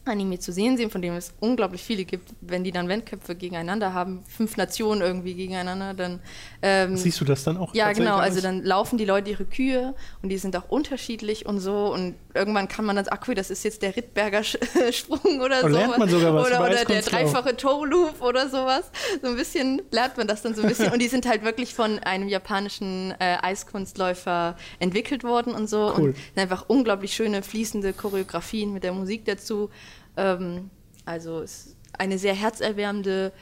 Anime zu sehen sind, von denen es unglaublich viele gibt, wenn die dann Wettkämpfe gegeneinander haben, fünf Nationen irgendwie gegeneinander, dann ähm, Siehst du das dann auch? ja, genau. Also dann laufen die Leute ihre Kühe und die sind auch unterschiedlich und so. Und irgendwann kann man dann sagen, ach cool, das ist jetzt der Rittberger Sprung oder Da so. lernt man sogar was Oder, über oder der dreifache Toe Loop oder sowas. So ein bisschen lernt man das dann so ein bisschen. Und die sind halt wirklich von einem japanischen äh, Eiskunstläufer entwickelt worden und so. Cool. Und sind einfach unglaublich schöne fließende Choreografien mit der Musik dazu. Ähm, also es ist eine sehr herzerwärmende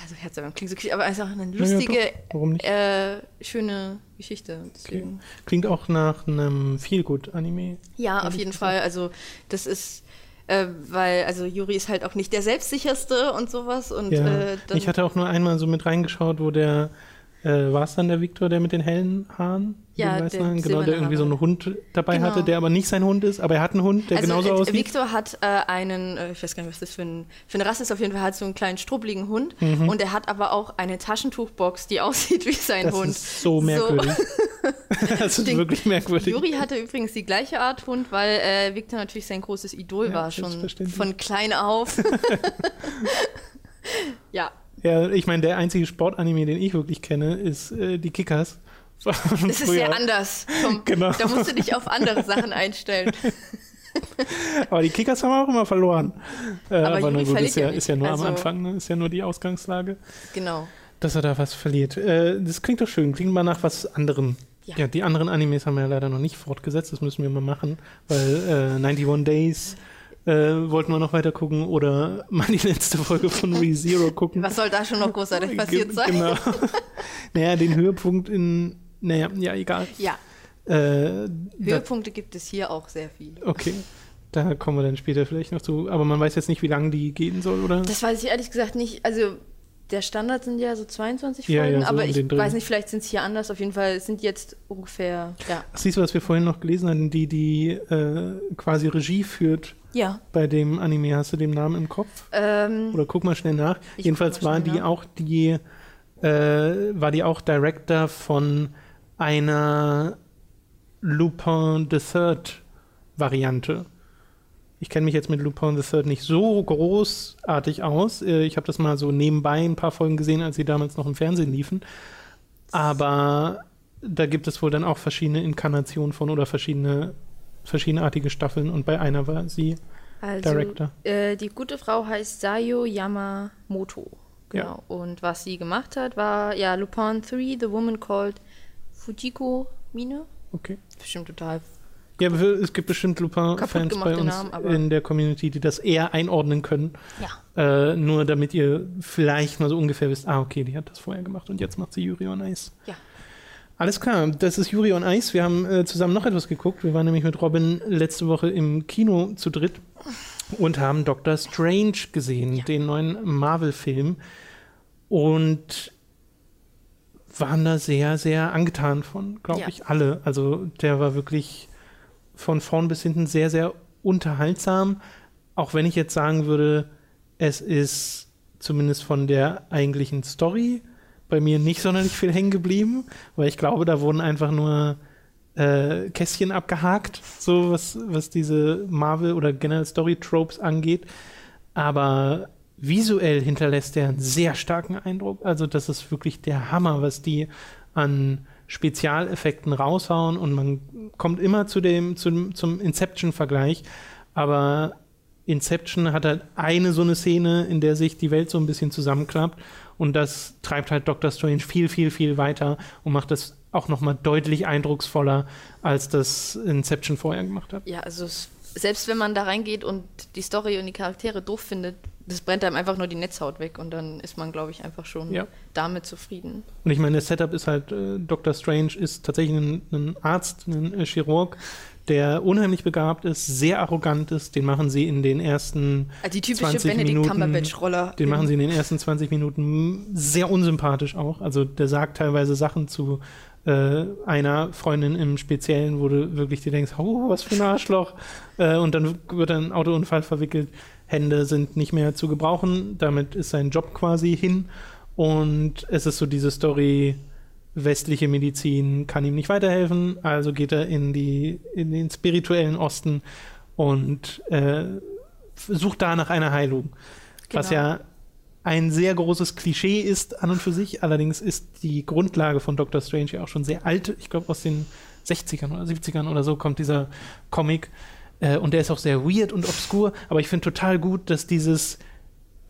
also Herzerwärmend klingt so kitschig, aber einfach eine lustige, Ja, äh, schöne Geschichte. Deswegen. Klingt auch nach einem Feelgood-Anime. Ja, auf jeden. Fall. Also das ist, äh, weil, also Juri ist halt auch nicht der selbstsicherste und sowas. Und Ja. äh, ich hatte auch nur einmal so mit reingeschaut, wo der, äh, war es dann der Victor, der mit den hellen Haaren? Ja, Den Haaren? genau, der irgendwie so einen Hund dabei Genau. hatte, der aber nicht sein Hund ist, aber er hat einen Hund, der also, genauso äh, aussieht. Victor hat äh, einen, äh, ich weiß gar nicht, was das für, ein, für eine Rasse ist, auf jeden Fall hat so einen kleinen strubbeligen Hund Mhm. und er hat aber auch eine Taschentuchbox, die aussieht wie sein das Hund. ist so merkwürdig. das ist Den- wirklich merkwürdig. Juri hatte übrigens die gleiche Art Hund, weil äh, Victor natürlich sein großes Idol Ja, war, schon von klein auf. ja, Ja, ich meine, der einzige Sportanime, den ich wirklich kenne, ist äh, die Kickers. Das ist sehr anders. Tom. Genau. Da musst du dich auf andere Sachen einstellen. Aber die Kickers haben auch immer verloren. Äh, aber na gut, ist ja, ja ist ja nur Also- am Anfang, ne? ist ja nur die Ausgangslage, Genau. dass er da was verliert. Äh, das klingt doch schön, klingt mal nach was anderem. Ja. Ja. die anderen Animes haben wir ja leider noch nicht fortgesetzt, das müssen wir mal machen, weil äh, 91 Days äh, wollten wir noch weiter gucken oder mal die letzte Folge von ReZero gucken. Was soll da schon noch großartig passiert sein? Genau. naja, den Höhepunkt in, naja, ja, egal. Ja, Äh, da, Höhepunkte gibt es hier auch sehr viele. okay, da kommen wir dann später vielleicht noch zu. Aber man weiß jetzt nicht, wie lange die gehen soll, oder? Das weiß ich ehrlich gesagt nicht. Also der Standard sind ja so 22 Ja, Folgen, ja, so aber ich Dreh. weiß nicht, vielleicht sind es hier anders. Auf jeden Fall sind jetzt ungefähr, ja. Siehst du, was wir vorhin noch gelesen hatten, die, die äh, quasi Regie führt Ja. bei dem Anime. Hast du den Namen im Kopf? Ähm, Oder guck mal schnell nach. Jedenfalls war die nach. auch die, äh, war die auch Director von einer Lupin the Third Variante. Ich kenne mich jetzt mit Lupin the Third nicht so großartig aus. Äh, Ich habe das mal so nebenbei ein paar Folgen gesehen, als sie damals noch im Fernsehen liefen. Aber da gibt es wohl dann auch verschiedene Inkarnationen von oder verschiedene verschiedenartige Staffeln und bei einer war sie also, Director. Äh, die gute Frau heißt Sayo Yamamoto. Genau. Und was sie gemacht hat, war ja Lupin 3, The Woman Called Fujiko Mine. Okay. Bestimmt total. Ja, es gibt bestimmt Lupin-Fans bei uns Namen, in der Community, die das eher einordnen können. Ja. Äh, nur damit ihr vielleicht mal so ungefähr wisst, ah, okay, die hat das vorher gemacht und jetzt macht sie Yuri on Ice. Ja. Alles klar, das ist Yuri on Ice. Wir haben äh, zusammen noch etwas geguckt. Wir waren nämlich mit Robin letzte Woche im Kino zu dritt und haben Doctor Strange gesehen, Ja. den neuen Marvel-Film. Und waren da sehr, sehr angetan von, glaube Ja. ich, alle. Also der war wirklich von vorn bis hinten sehr, sehr unterhaltsam. Auch wenn ich jetzt sagen würde, es ist zumindest von der eigentlichen Story bei mir nicht sonderlich viel hängen geblieben, weil ich glaube, da wurden einfach nur äh, Kästchen abgehakt, so was, was diese Marvel- oder generell Story-Tropes angeht. Aber visuell hinterlässt er einen sehr starken Eindruck. Also, das ist wirklich der Hammer, was die an Spezialeffekten raushauen und man kommt immer zu dem, zum, zum Inception-Vergleich. Aber Inception hat halt eine so eine Szene, in der sich die Welt so ein bisschen zusammenklappt und das treibt halt Doctor Strange viel, viel, viel weiter und macht das auch nochmal deutlich eindrucksvoller, als das Inception vorher gemacht hat. Ja, also es, selbst wenn man da reingeht und die Story und die Charaktere doof findet, das brennt einem einfach nur die Netzhaut weg und dann ist man, glaube ich, einfach schon Ja. damit zufrieden. Und ich meine, das Setup ist halt, äh, Dr. Strange ist tatsächlich ein, ein Arzt, ein äh, Chirurg, der unheimlich begabt ist, sehr arrogant ist. Den machen sie in den ersten Also die typische 20 Benedict Minuten, Cumberbatch-Roller. Den machen sie in den ersten 20 Minuten sehr unsympathisch auch. Also der sagt teilweise Sachen zu äh, einer Freundin im Speziellen, wo du wirklich dir denkst, oh, was für ein Arschloch. Äh, und dann wird ein Autounfall verwickelt. Hände sind nicht mehr zu gebrauchen. Damit ist sein Job quasi hin. Und es ist so diese Story, westliche Medizin kann ihm nicht weiterhelfen, also geht er in, die, in den spirituellen Osten und äh, sucht da nach einer Heilung. Was Genau. ja ein sehr großes Klischee ist an und für sich. Allerdings ist die Grundlage von Doctor Strange ja auch schon sehr alt. Ich glaube, aus den 60ern oder 70ern oder so kommt dieser Comic. Äh, und der ist auch sehr weird und obskur. Aber ich finde total gut, dass dieses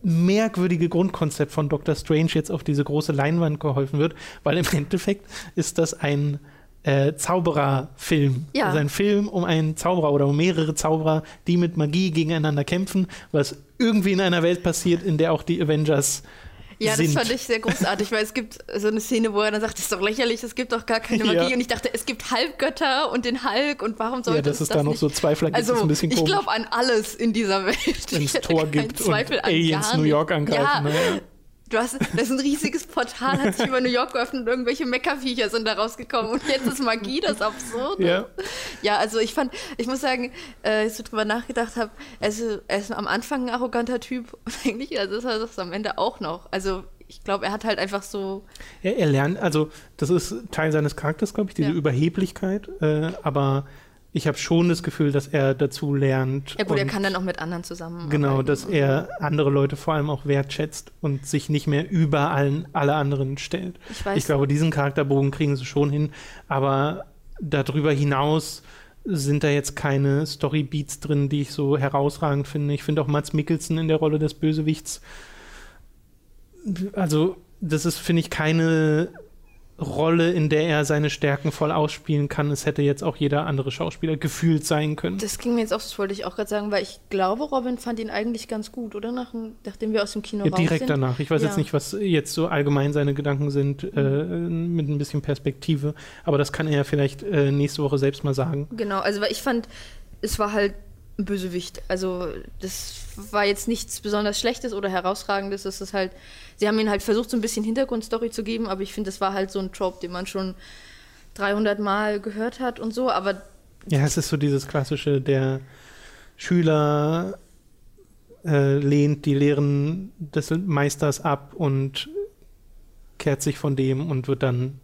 merkwürdige Grundkonzept von Doctor Strange jetzt auf diese große Leinwand geholfen wird, weil im Endeffekt ist das ein äh, Zaubererfilm. Ja. Also ein Film um einen Zauberer oder um mehrere Zauberer, die mit Magie gegeneinander kämpfen, was irgendwie in einer Welt passiert, in der auch die Avengers Ja, sind. das fand ich sehr großartig, weil es gibt so eine Szene, wo er dann sagt, das ist doch lächerlich, es gibt doch gar keine Magie. Ja. Und ich dachte, es gibt Halbgötter und den Hulk und warum sollte Ja, dass es das da noch so Zweifler gibt, also, ist ein bisschen ich komisch. glaube an alles in dieser Welt. Wenn Ich es Tor gibt und Zweifel an Aliens New York angreifen. Ja, ne? Du hast, das ist ein riesiges Portal, hat sich über New York geöffnet und irgendwelche Meckerviecher sind da rausgekommen. Und jetzt ist Magie das Absurde. Ja. Ja, also ich fand, ich muss sagen, äh, als ich so drüber nachgedacht habe, also er ist am Anfang ein arroganter Typ und eigentlich also ist er das am Ende auch noch. Also ich glaube, er hat halt einfach so, Er, er lernt, also das ist Teil seines Charakters, glaube ich, diese Ja. Überheblichkeit, äh, aber ich habe schon das Gefühl, dass er dazu lernt. ja gut, er kann dann auch mit anderen zusammen. Genau, dass er andere Leute vor allem auch wertschätzt und sich nicht mehr über allen, alle anderen stellt. Ich weiß. Ich glaube, diesen Charakterbogen kriegen sie schon hin, aber darüber hinaus sind da jetzt keine Storybeats drin, die ich so herausragend finde. Ich finde auch Mats Mikkelsen in der Rolle des Bösewichts. Also, das ist, finde ich, keine Rolle, in der er seine Stärken voll ausspielen kann. Es hätte jetzt auch jeder andere Schauspieler gefühlt sein können. Das ging mir jetzt auch, das wollte ich auch gerade sagen, weil ich glaube, Robin fand ihn eigentlich ganz gut, oder? Nach, dem- nachdem wir aus dem Kino Ja, raus direkt sind. danach. Ich weiß Ja. jetzt nicht, was jetzt so allgemein seine Gedanken sind, äh, mit ein bisschen Perspektive. Aber das kann er ja vielleicht äh, nächste Woche selbst mal sagen. Genau, also weil ich fand, es war halt ein Bösewicht. Also das war jetzt nichts besonders Schlechtes oder Herausragendes. Es ist halt, sie haben ihn halt versucht, so ein bisschen Hintergrundstory zu geben, aber ich finde, das war halt so ein Trope, den man schon 300 Mal gehört hat und so. Aber Ja, es ist so dieses klassische, der Schüler äh, lehnt die Lehren des Meisters ab und kehrt sich von dem und wird dann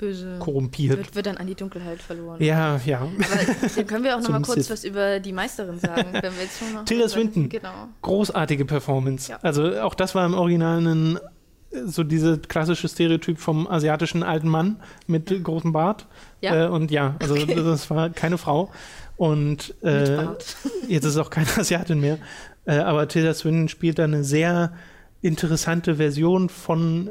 böse korrumpiert. wird, wird dann an die Dunkelheit verloren. Ja, ja. Aber dann können wir auch noch mal kurz Sith. was über die Meisterin sagen, wenn wir jetzt schon noch Tilda Swinton. Genau. Großartige Performance. Ja. Also auch das war im Original ein, so diese klassische Stereotyp vom asiatischen alten Mann mit großem Bart. Ja. Äh, und ja, also Okay. das war keine Frau. Und äh, Bart. jetzt ist auch keine Asiatin mehr. Äh, aber Tilda Swinton spielt da eine sehr interessante Version von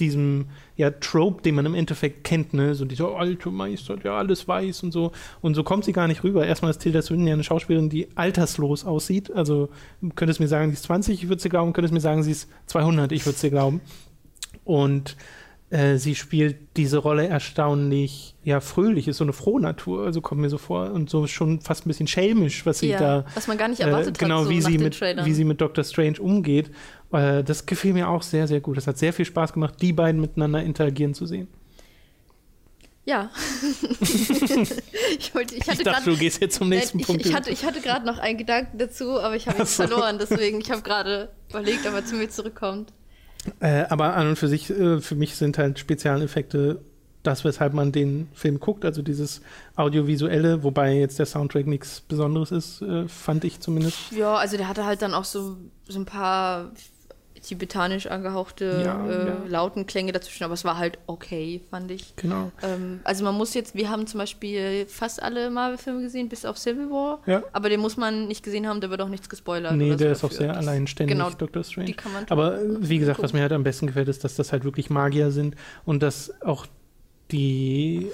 diesem ja, Trope, den man im Endeffekt kennt, ne? So dieser alte Meister, der alles weiß und so. Und so kommt sie gar nicht rüber. Erstmal ist Tilda Swinton ja eine Schauspielerin, die alterslos aussieht. Also könnte es mir sagen, sie ist 20, ich würde sie glauben, könnte es mir sagen, sie ist 200, ich würde sie glauben. Und äh, sie spielt diese Rolle erstaunlich, ja, fröhlich, ist so eine Frohnatur, also kommt mir so vor. Und so schon fast ein bisschen schelmisch, was sie Ja, da was man gar nicht äh, erwartet genau, hat, so wie, sie mit, wie sie mit Doctor Strange umgeht. Äh, das gefiel mir auch sehr, sehr gut. Das hat sehr viel Spaß gemacht, die beiden miteinander interagieren zu sehen. Ja. ich, wollte, ich Ich, hatte dachte, gerade du gehst jetzt zum nächsten ich, Punkt. ich hatte, ich hatte gerade noch einen Gedanken dazu, aber ich habe ihn so. verloren. Deswegen, ich habe gerade überlegt, ob er zu mir zurückkommt. Äh, aber an und für sich, äh, für mich sind halt Spezialeffekte das, weshalb man den Film guckt, also dieses Audiovisuelle, wobei jetzt der Soundtrack nichts Besonderes ist, äh, fand ich zumindest. Ja, also der hatte halt dann auch so, so ein paar tibetanisch angehauchte Ja, äh, ja. Lautenklänge dazwischen, aber es war halt okay, fand ich. Genau. Ähm, also man muss jetzt, wir haben zum Beispiel fast alle Marvel-Filme gesehen, bis auf Civil War, Ja. aber den muss man nicht gesehen haben, da wird auch nichts gespoilert. Nee, oder so der ist auch sehr Das- alleinständig, Genau, Doctor Strange. die kann man Aber wie gesagt, was gucken. mir halt am besten gefällt, ist, dass das halt wirklich Magier sind und dass auch die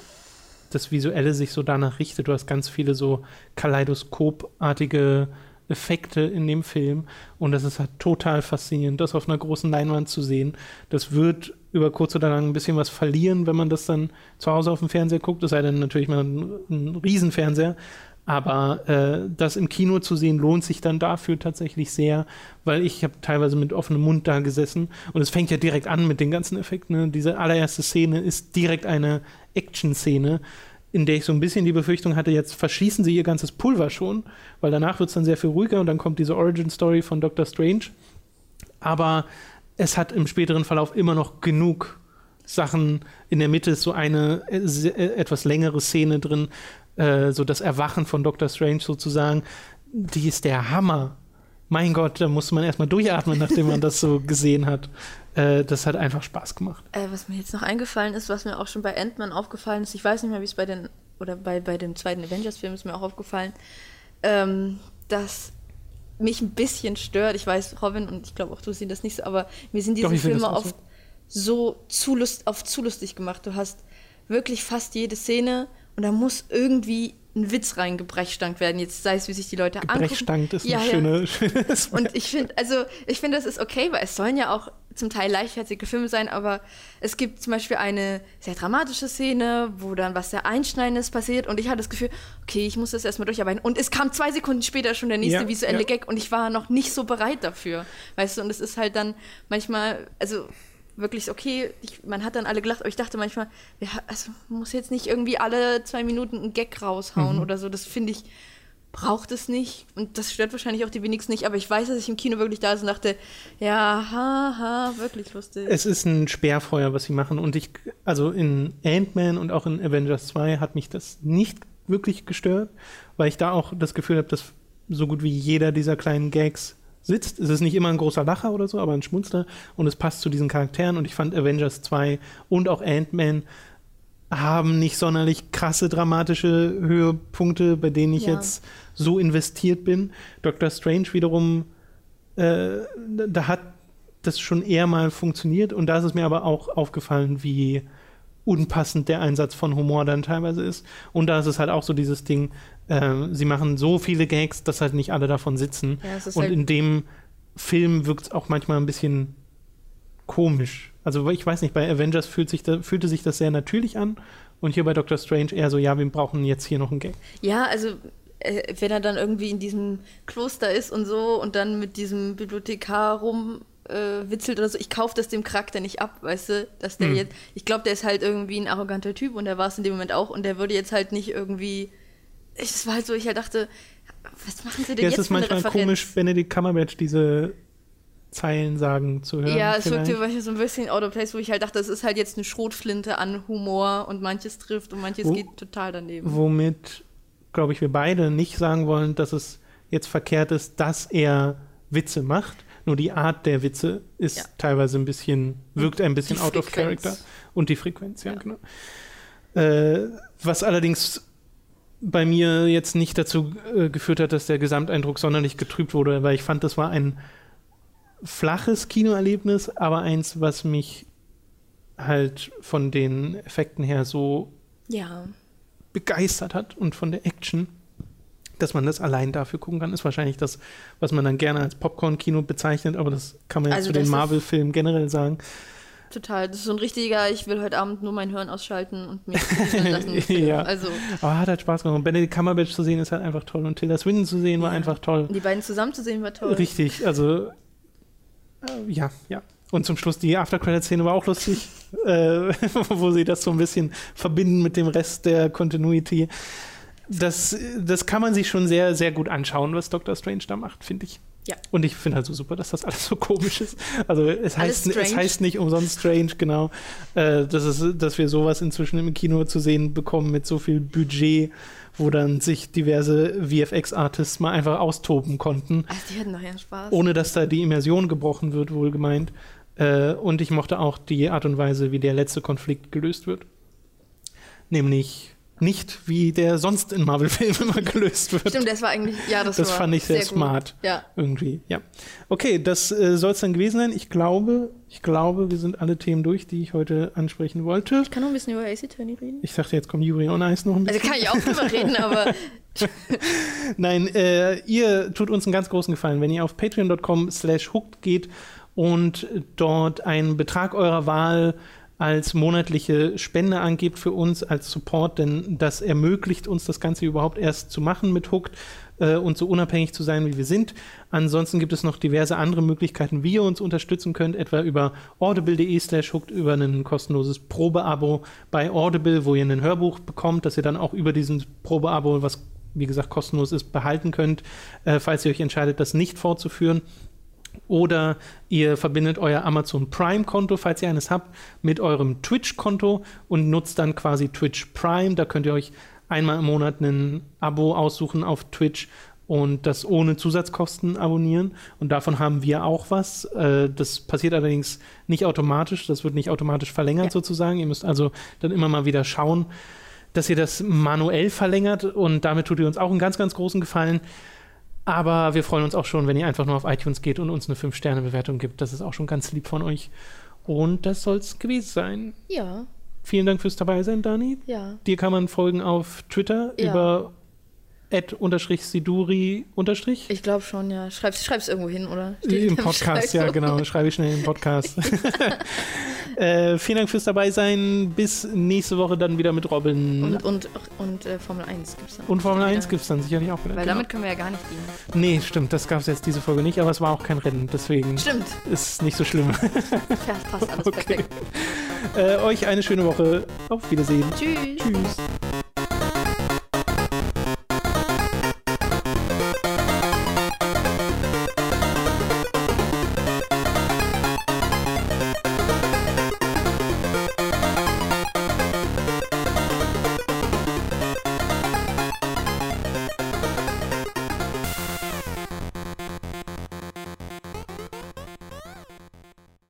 das Visuelle sich so danach richtet. Du hast ganz viele so kaleidoskopartige Effekte in dem Film und das ist halt total faszinierend, das auf einer großen Leinwand zu sehen. Das wird über kurz oder lang ein bisschen was verlieren, wenn man das dann zu Hause auf dem Fernseher guckt, es sei denn natürlich mal ein, ein Riesenfernseher. Aber äh, das im Kino zu sehen, lohnt sich dann dafür tatsächlich sehr, weil ich habe teilweise mit offenem Mund da gesessen und es fängt ja direkt an mit den ganzen Effekten. Ne? Diese allererste Szene ist direkt eine Action-Szene, in der ich so ein bisschen die Befürchtung hatte, jetzt verschießen sie ihr ganzes Pulver schon, weil danach wird es dann sehr viel ruhiger und dann kommt diese Origin-Story von Doctor Strange. Aber es hat im späteren Verlauf immer noch genug Sachen. In der Mitte ist so eine äh, äh, etwas längere Szene drin, äh, so das Erwachen von Doctor Strange sozusagen. Die ist der Hammer. Mein Gott, da musste man erstmal durchatmen, nachdem man das so gesehen hat. Äh, das hat einfach Spaß gemacht. Äh, was mir jetzt noch eingefallen ist, was mir auch schon bei Ant-Man aufgefallen ist, ich weiß nicht mehr, wie es bei den, oder bei, bei dem zweiten Avengers-Film ist mir auch aufgefallen, ähm, dass mich ein bisschen stört. Ich weiß, Robin und ich glaube auch du siehst das nicht so, aber mir sind diese Doch, Filme oft so zu lust, auf zu lustig gemacht. Du hast wirklich fast jede Szene und da muss irgendwie ein Witz reingebrechstangt werden. Jetzt sei es, wie sich die Leute angucken. Brechstank ist ein Ja, ja. schöne, schönes Und ich finde, also ich finde, das ist okay, weil es sollen ja auch zum Teil leichtfertige Filme sein, aber es gibt zum Beispiel eine sehr dramatische Szene, wo dann was sehr Einschneidendes passiert und ich hatte das Gefühl, okay, ich muss das erstmal durcharbeiten. Und es kam zwei Sekunden später schon der nächste Ja, visuelle ja. Gag und ich war noch nicht so bereit dafür. Weißt du, und es ist halt dann manchmal, also wirklich okay, ich, man hat dann alle gelacht, aber ich dachte manchmal, ja, also man muss jetzt nicht irgendwie alle zwei Minuten einen Gag raushauen Mhm. oder so. Das finde ich, braucht es nicht. Und das stört wahrscheinlich auch die wenigsten nicht, aber ich weiß, dass ich im Kino wirklich da ist und dachte, ja, ha, ha, wirklich lustig. Es ist ein Sperrfeuer, was sie machen. Und ich, also in Ant-Man und auch in Avengers 2 hat mich das nicht wirklich gestört, weil ich da auch das Gefühl habe, dass so gut wie jeder dieser kleinen Gags sitzt. Es ist nicht immer ein großer Lacher oder so, aber ein Schmunzler und es passt zu diesen Charakteren. Und ich fand Avengers 2 und auch Ant-Man haben nicht sonderlich krasse dramatische Höhepunkte, bei denen ich Ja. jetzt so investiert bin. Doctor Strange wiederum, äh, da hat das schon eher mal funktioniert und da ist es mir aber auch aufgefallen, wie unpassend der Einsatz von Humor dann teilweise ist. Und da ist es halt auch so dieses Ding, äh, sie machen so viele Gags, dass halt nicht alle davon sitzen. Ja, und halt- in dem Film wirkt es auch manchmal ein bisschen komisch. Also ich weiß nicht, bei Avengers fühlt sich da, fühlte sich das sehr natürlich an und hier bei Doctor Strange eher so, ja, wir brauchen jetzt hier noch einen Gag. Ja, also äh, wenn er dann irgendwie in diesem Kloster ist und so und dann mit diesem Bibliothekar rum äh, witzelt oder so, ich kaufe das dem Charakter nicht ab, weißt du, dass der Hm. jetzt, ich glaube, der ist halt irgendwie ein arroganter Typ und der war es in dem Moment auch und der würde jetzt halt nicht irgendwie, ich, das war halt so, ich halt dachte, was machen sie denn Ja, es jetzt ist für eine manchmal komisch, Benedict Cumberbatch diese Zeilen sagen zu hören. Ja, es wirkte manchmal so ein bisschen out of place, wo ich halt dachte, es ist halt jetzt eine Schrotflinte an Humor und manches trifft und manches Wo- geht total daneben. Womit, glaube ich, wir beide nicht sagen wollen, dass es jetzt verkehrt ist, dass er Witze macht. Nur die Art der Witze ist Ja. teilweise ein bisschen, wirkt ein bisschen out of character. Und die Frequenz, ja, Ja. genau. Äh, was allerdings bei mir jetzt nicht dazu äh, geführt hat, dass der Gesamteindruck sonderlich getrübt wurde, weil ich fand, das war ein flaches Kinoerlebnis, aber eins, was mich halt von den Effekten her so Ja. begeistert hat und von der Action, dass man das allein dafür gucken kann, ist wahrscheinlich das, was man dann gerne als Popcorn-Kino bezeichnet, aber das kann man ja Also zu den Marvel-Filmen generell sagen. Total. Das ist so ein richtiger, ich will heute Abend nur mein Hirn ausschalten und mich lassen. Ja. Also Aber hat halt Spaß gemacht. Und Benedict Cumberbatch zu sehen ist halt einfach toll und Tilda Swinton zu sehen war Ja. einfach toll. die beiden zusammen zu sehen war toll. Richtig, also äh, ja, ja. Und zum Schluss die After-Credit-Szene war auch lustig, äh, wo sie das so ein bisschen verbinden mit dem Rest der Continuity. Das, das kann man sich schon sehr, sehr gut anschauen, was Doctor Strange da macht, finde ich. Ja. Und ich finde halt so super, dass das alles so komisch ist. Also es heißt, es heißt nicht umsonst Strange, genau. Äh, das ist, dass wir sowas inzwischen im Kino zu sehen bekommen mit so viel Budget, wo dann sich diverse VFX-Artists mal einfach austoben konnten Also die hatten nachher Spaß. ohne dass da die Immersion gebrochen wird, wohlgemeint. Äh, und ich mochte auch die Art und Weise, wie der letzte Konflikt gelöst wird. Nämlich nicht, wie der sonst in Marvel-Filmen immer gelöst wird. Stimmt, das war eigentlich, ja, das, Das war fand ich sehr, gut. smart. Ja. Irgendwie, ja. Okay, das äh, soll es dann gewesen sein. Ich glaube, ich glaube, wir sind alle Themen durch, die ich heute ansprechen wollte. Ich kann noch ein bisschen über Ace Attorney reden. Ich dachte, jetzt kommt Yuri on Ice noch ein Also bisschen. kann ich auch drüber reden, aber Nein, äh, ihr tut uns einen ganz großen Gefallen, wenn ihr auf patreon.com slash hooked geht und dort einen Betrag eurer Wahl als monatliche Spende angebt für uns als Support, denn das ermöglicht uns das Ganze überhaupt erst zu machen mit Hooked äh, und so unabhängig zu sein, wie wir sind. Ansonsten gibt es noch diverse andere Möglichkeiten, wie ihr uns unterstützen könnt, etwa über audible.de slash hooked, über ein kostenloses Probeabo bei Audible, wo ihr ein Hörbuch bekommt, das ihr dann auch über diesen Probeabo, was wie gesagt kostenlos ist, behalten könnt, äh, falls ihr euch entscheidet, das nicht fortzuführen. Oder ihr verbindet euer Amazon Prime-Konto, falls ihr eines habt, mit eurem Twitch-Konto und nutzt dann quasi Twitch Prime. Da könnt ihr euch einmal im Monat ein Abo aussuchen auf Twitch und das ohne Zusatzkosten abonnieren. Und davon haben wir auch was. Äh, Das passiert allerdings nicht automatisch. Das wird nicht automatisch verlängert Ja. sozusagen. Ihr müsst also dann immer mal wieder schauen, dass ihr das manuell verlängert. Und damit tut ihr uns auch einen ganz, ganz großen Gefallen. Aber wir freuen uns auch schon, wenn ihr einfach nur auf iTunes geht und uns eine 5-Sterne-Bewertung gibt. Das ist auch schon ganz lieb von euch. Und das soll es gewesen sein. ja, Vielen Dank fürs Dabeisein, Dani. ja. Dir kann man folgen auf Twitter Ja. über Siduri unterstrich. Ich glaube schon, ja. Schreib's, schreib's irgendwo hin, oder? Im Podcast, ja, genau. Schreibe ich schnell im Podcast. äh, vielen Dank fürs dabei sein. Bis nächste Woche dann wieder mit Robin. Und, und, und äh, Formel 1 gibt's dann. Und Formel 1 gibt es dann sicherlich auch wieder. Weil genau. damit können wir ja gar nicht dienen. Nee, stimmt, das gab es jetzt diese Folge nicht, aber es war auch kein Rennen, deswegen Stimmt. ist nicht so schlimm. Ja, passt alles Okay. perfekt. äh, euch eine schöne Woche. Auf Wiedersehen. Tschüss. Tschüss.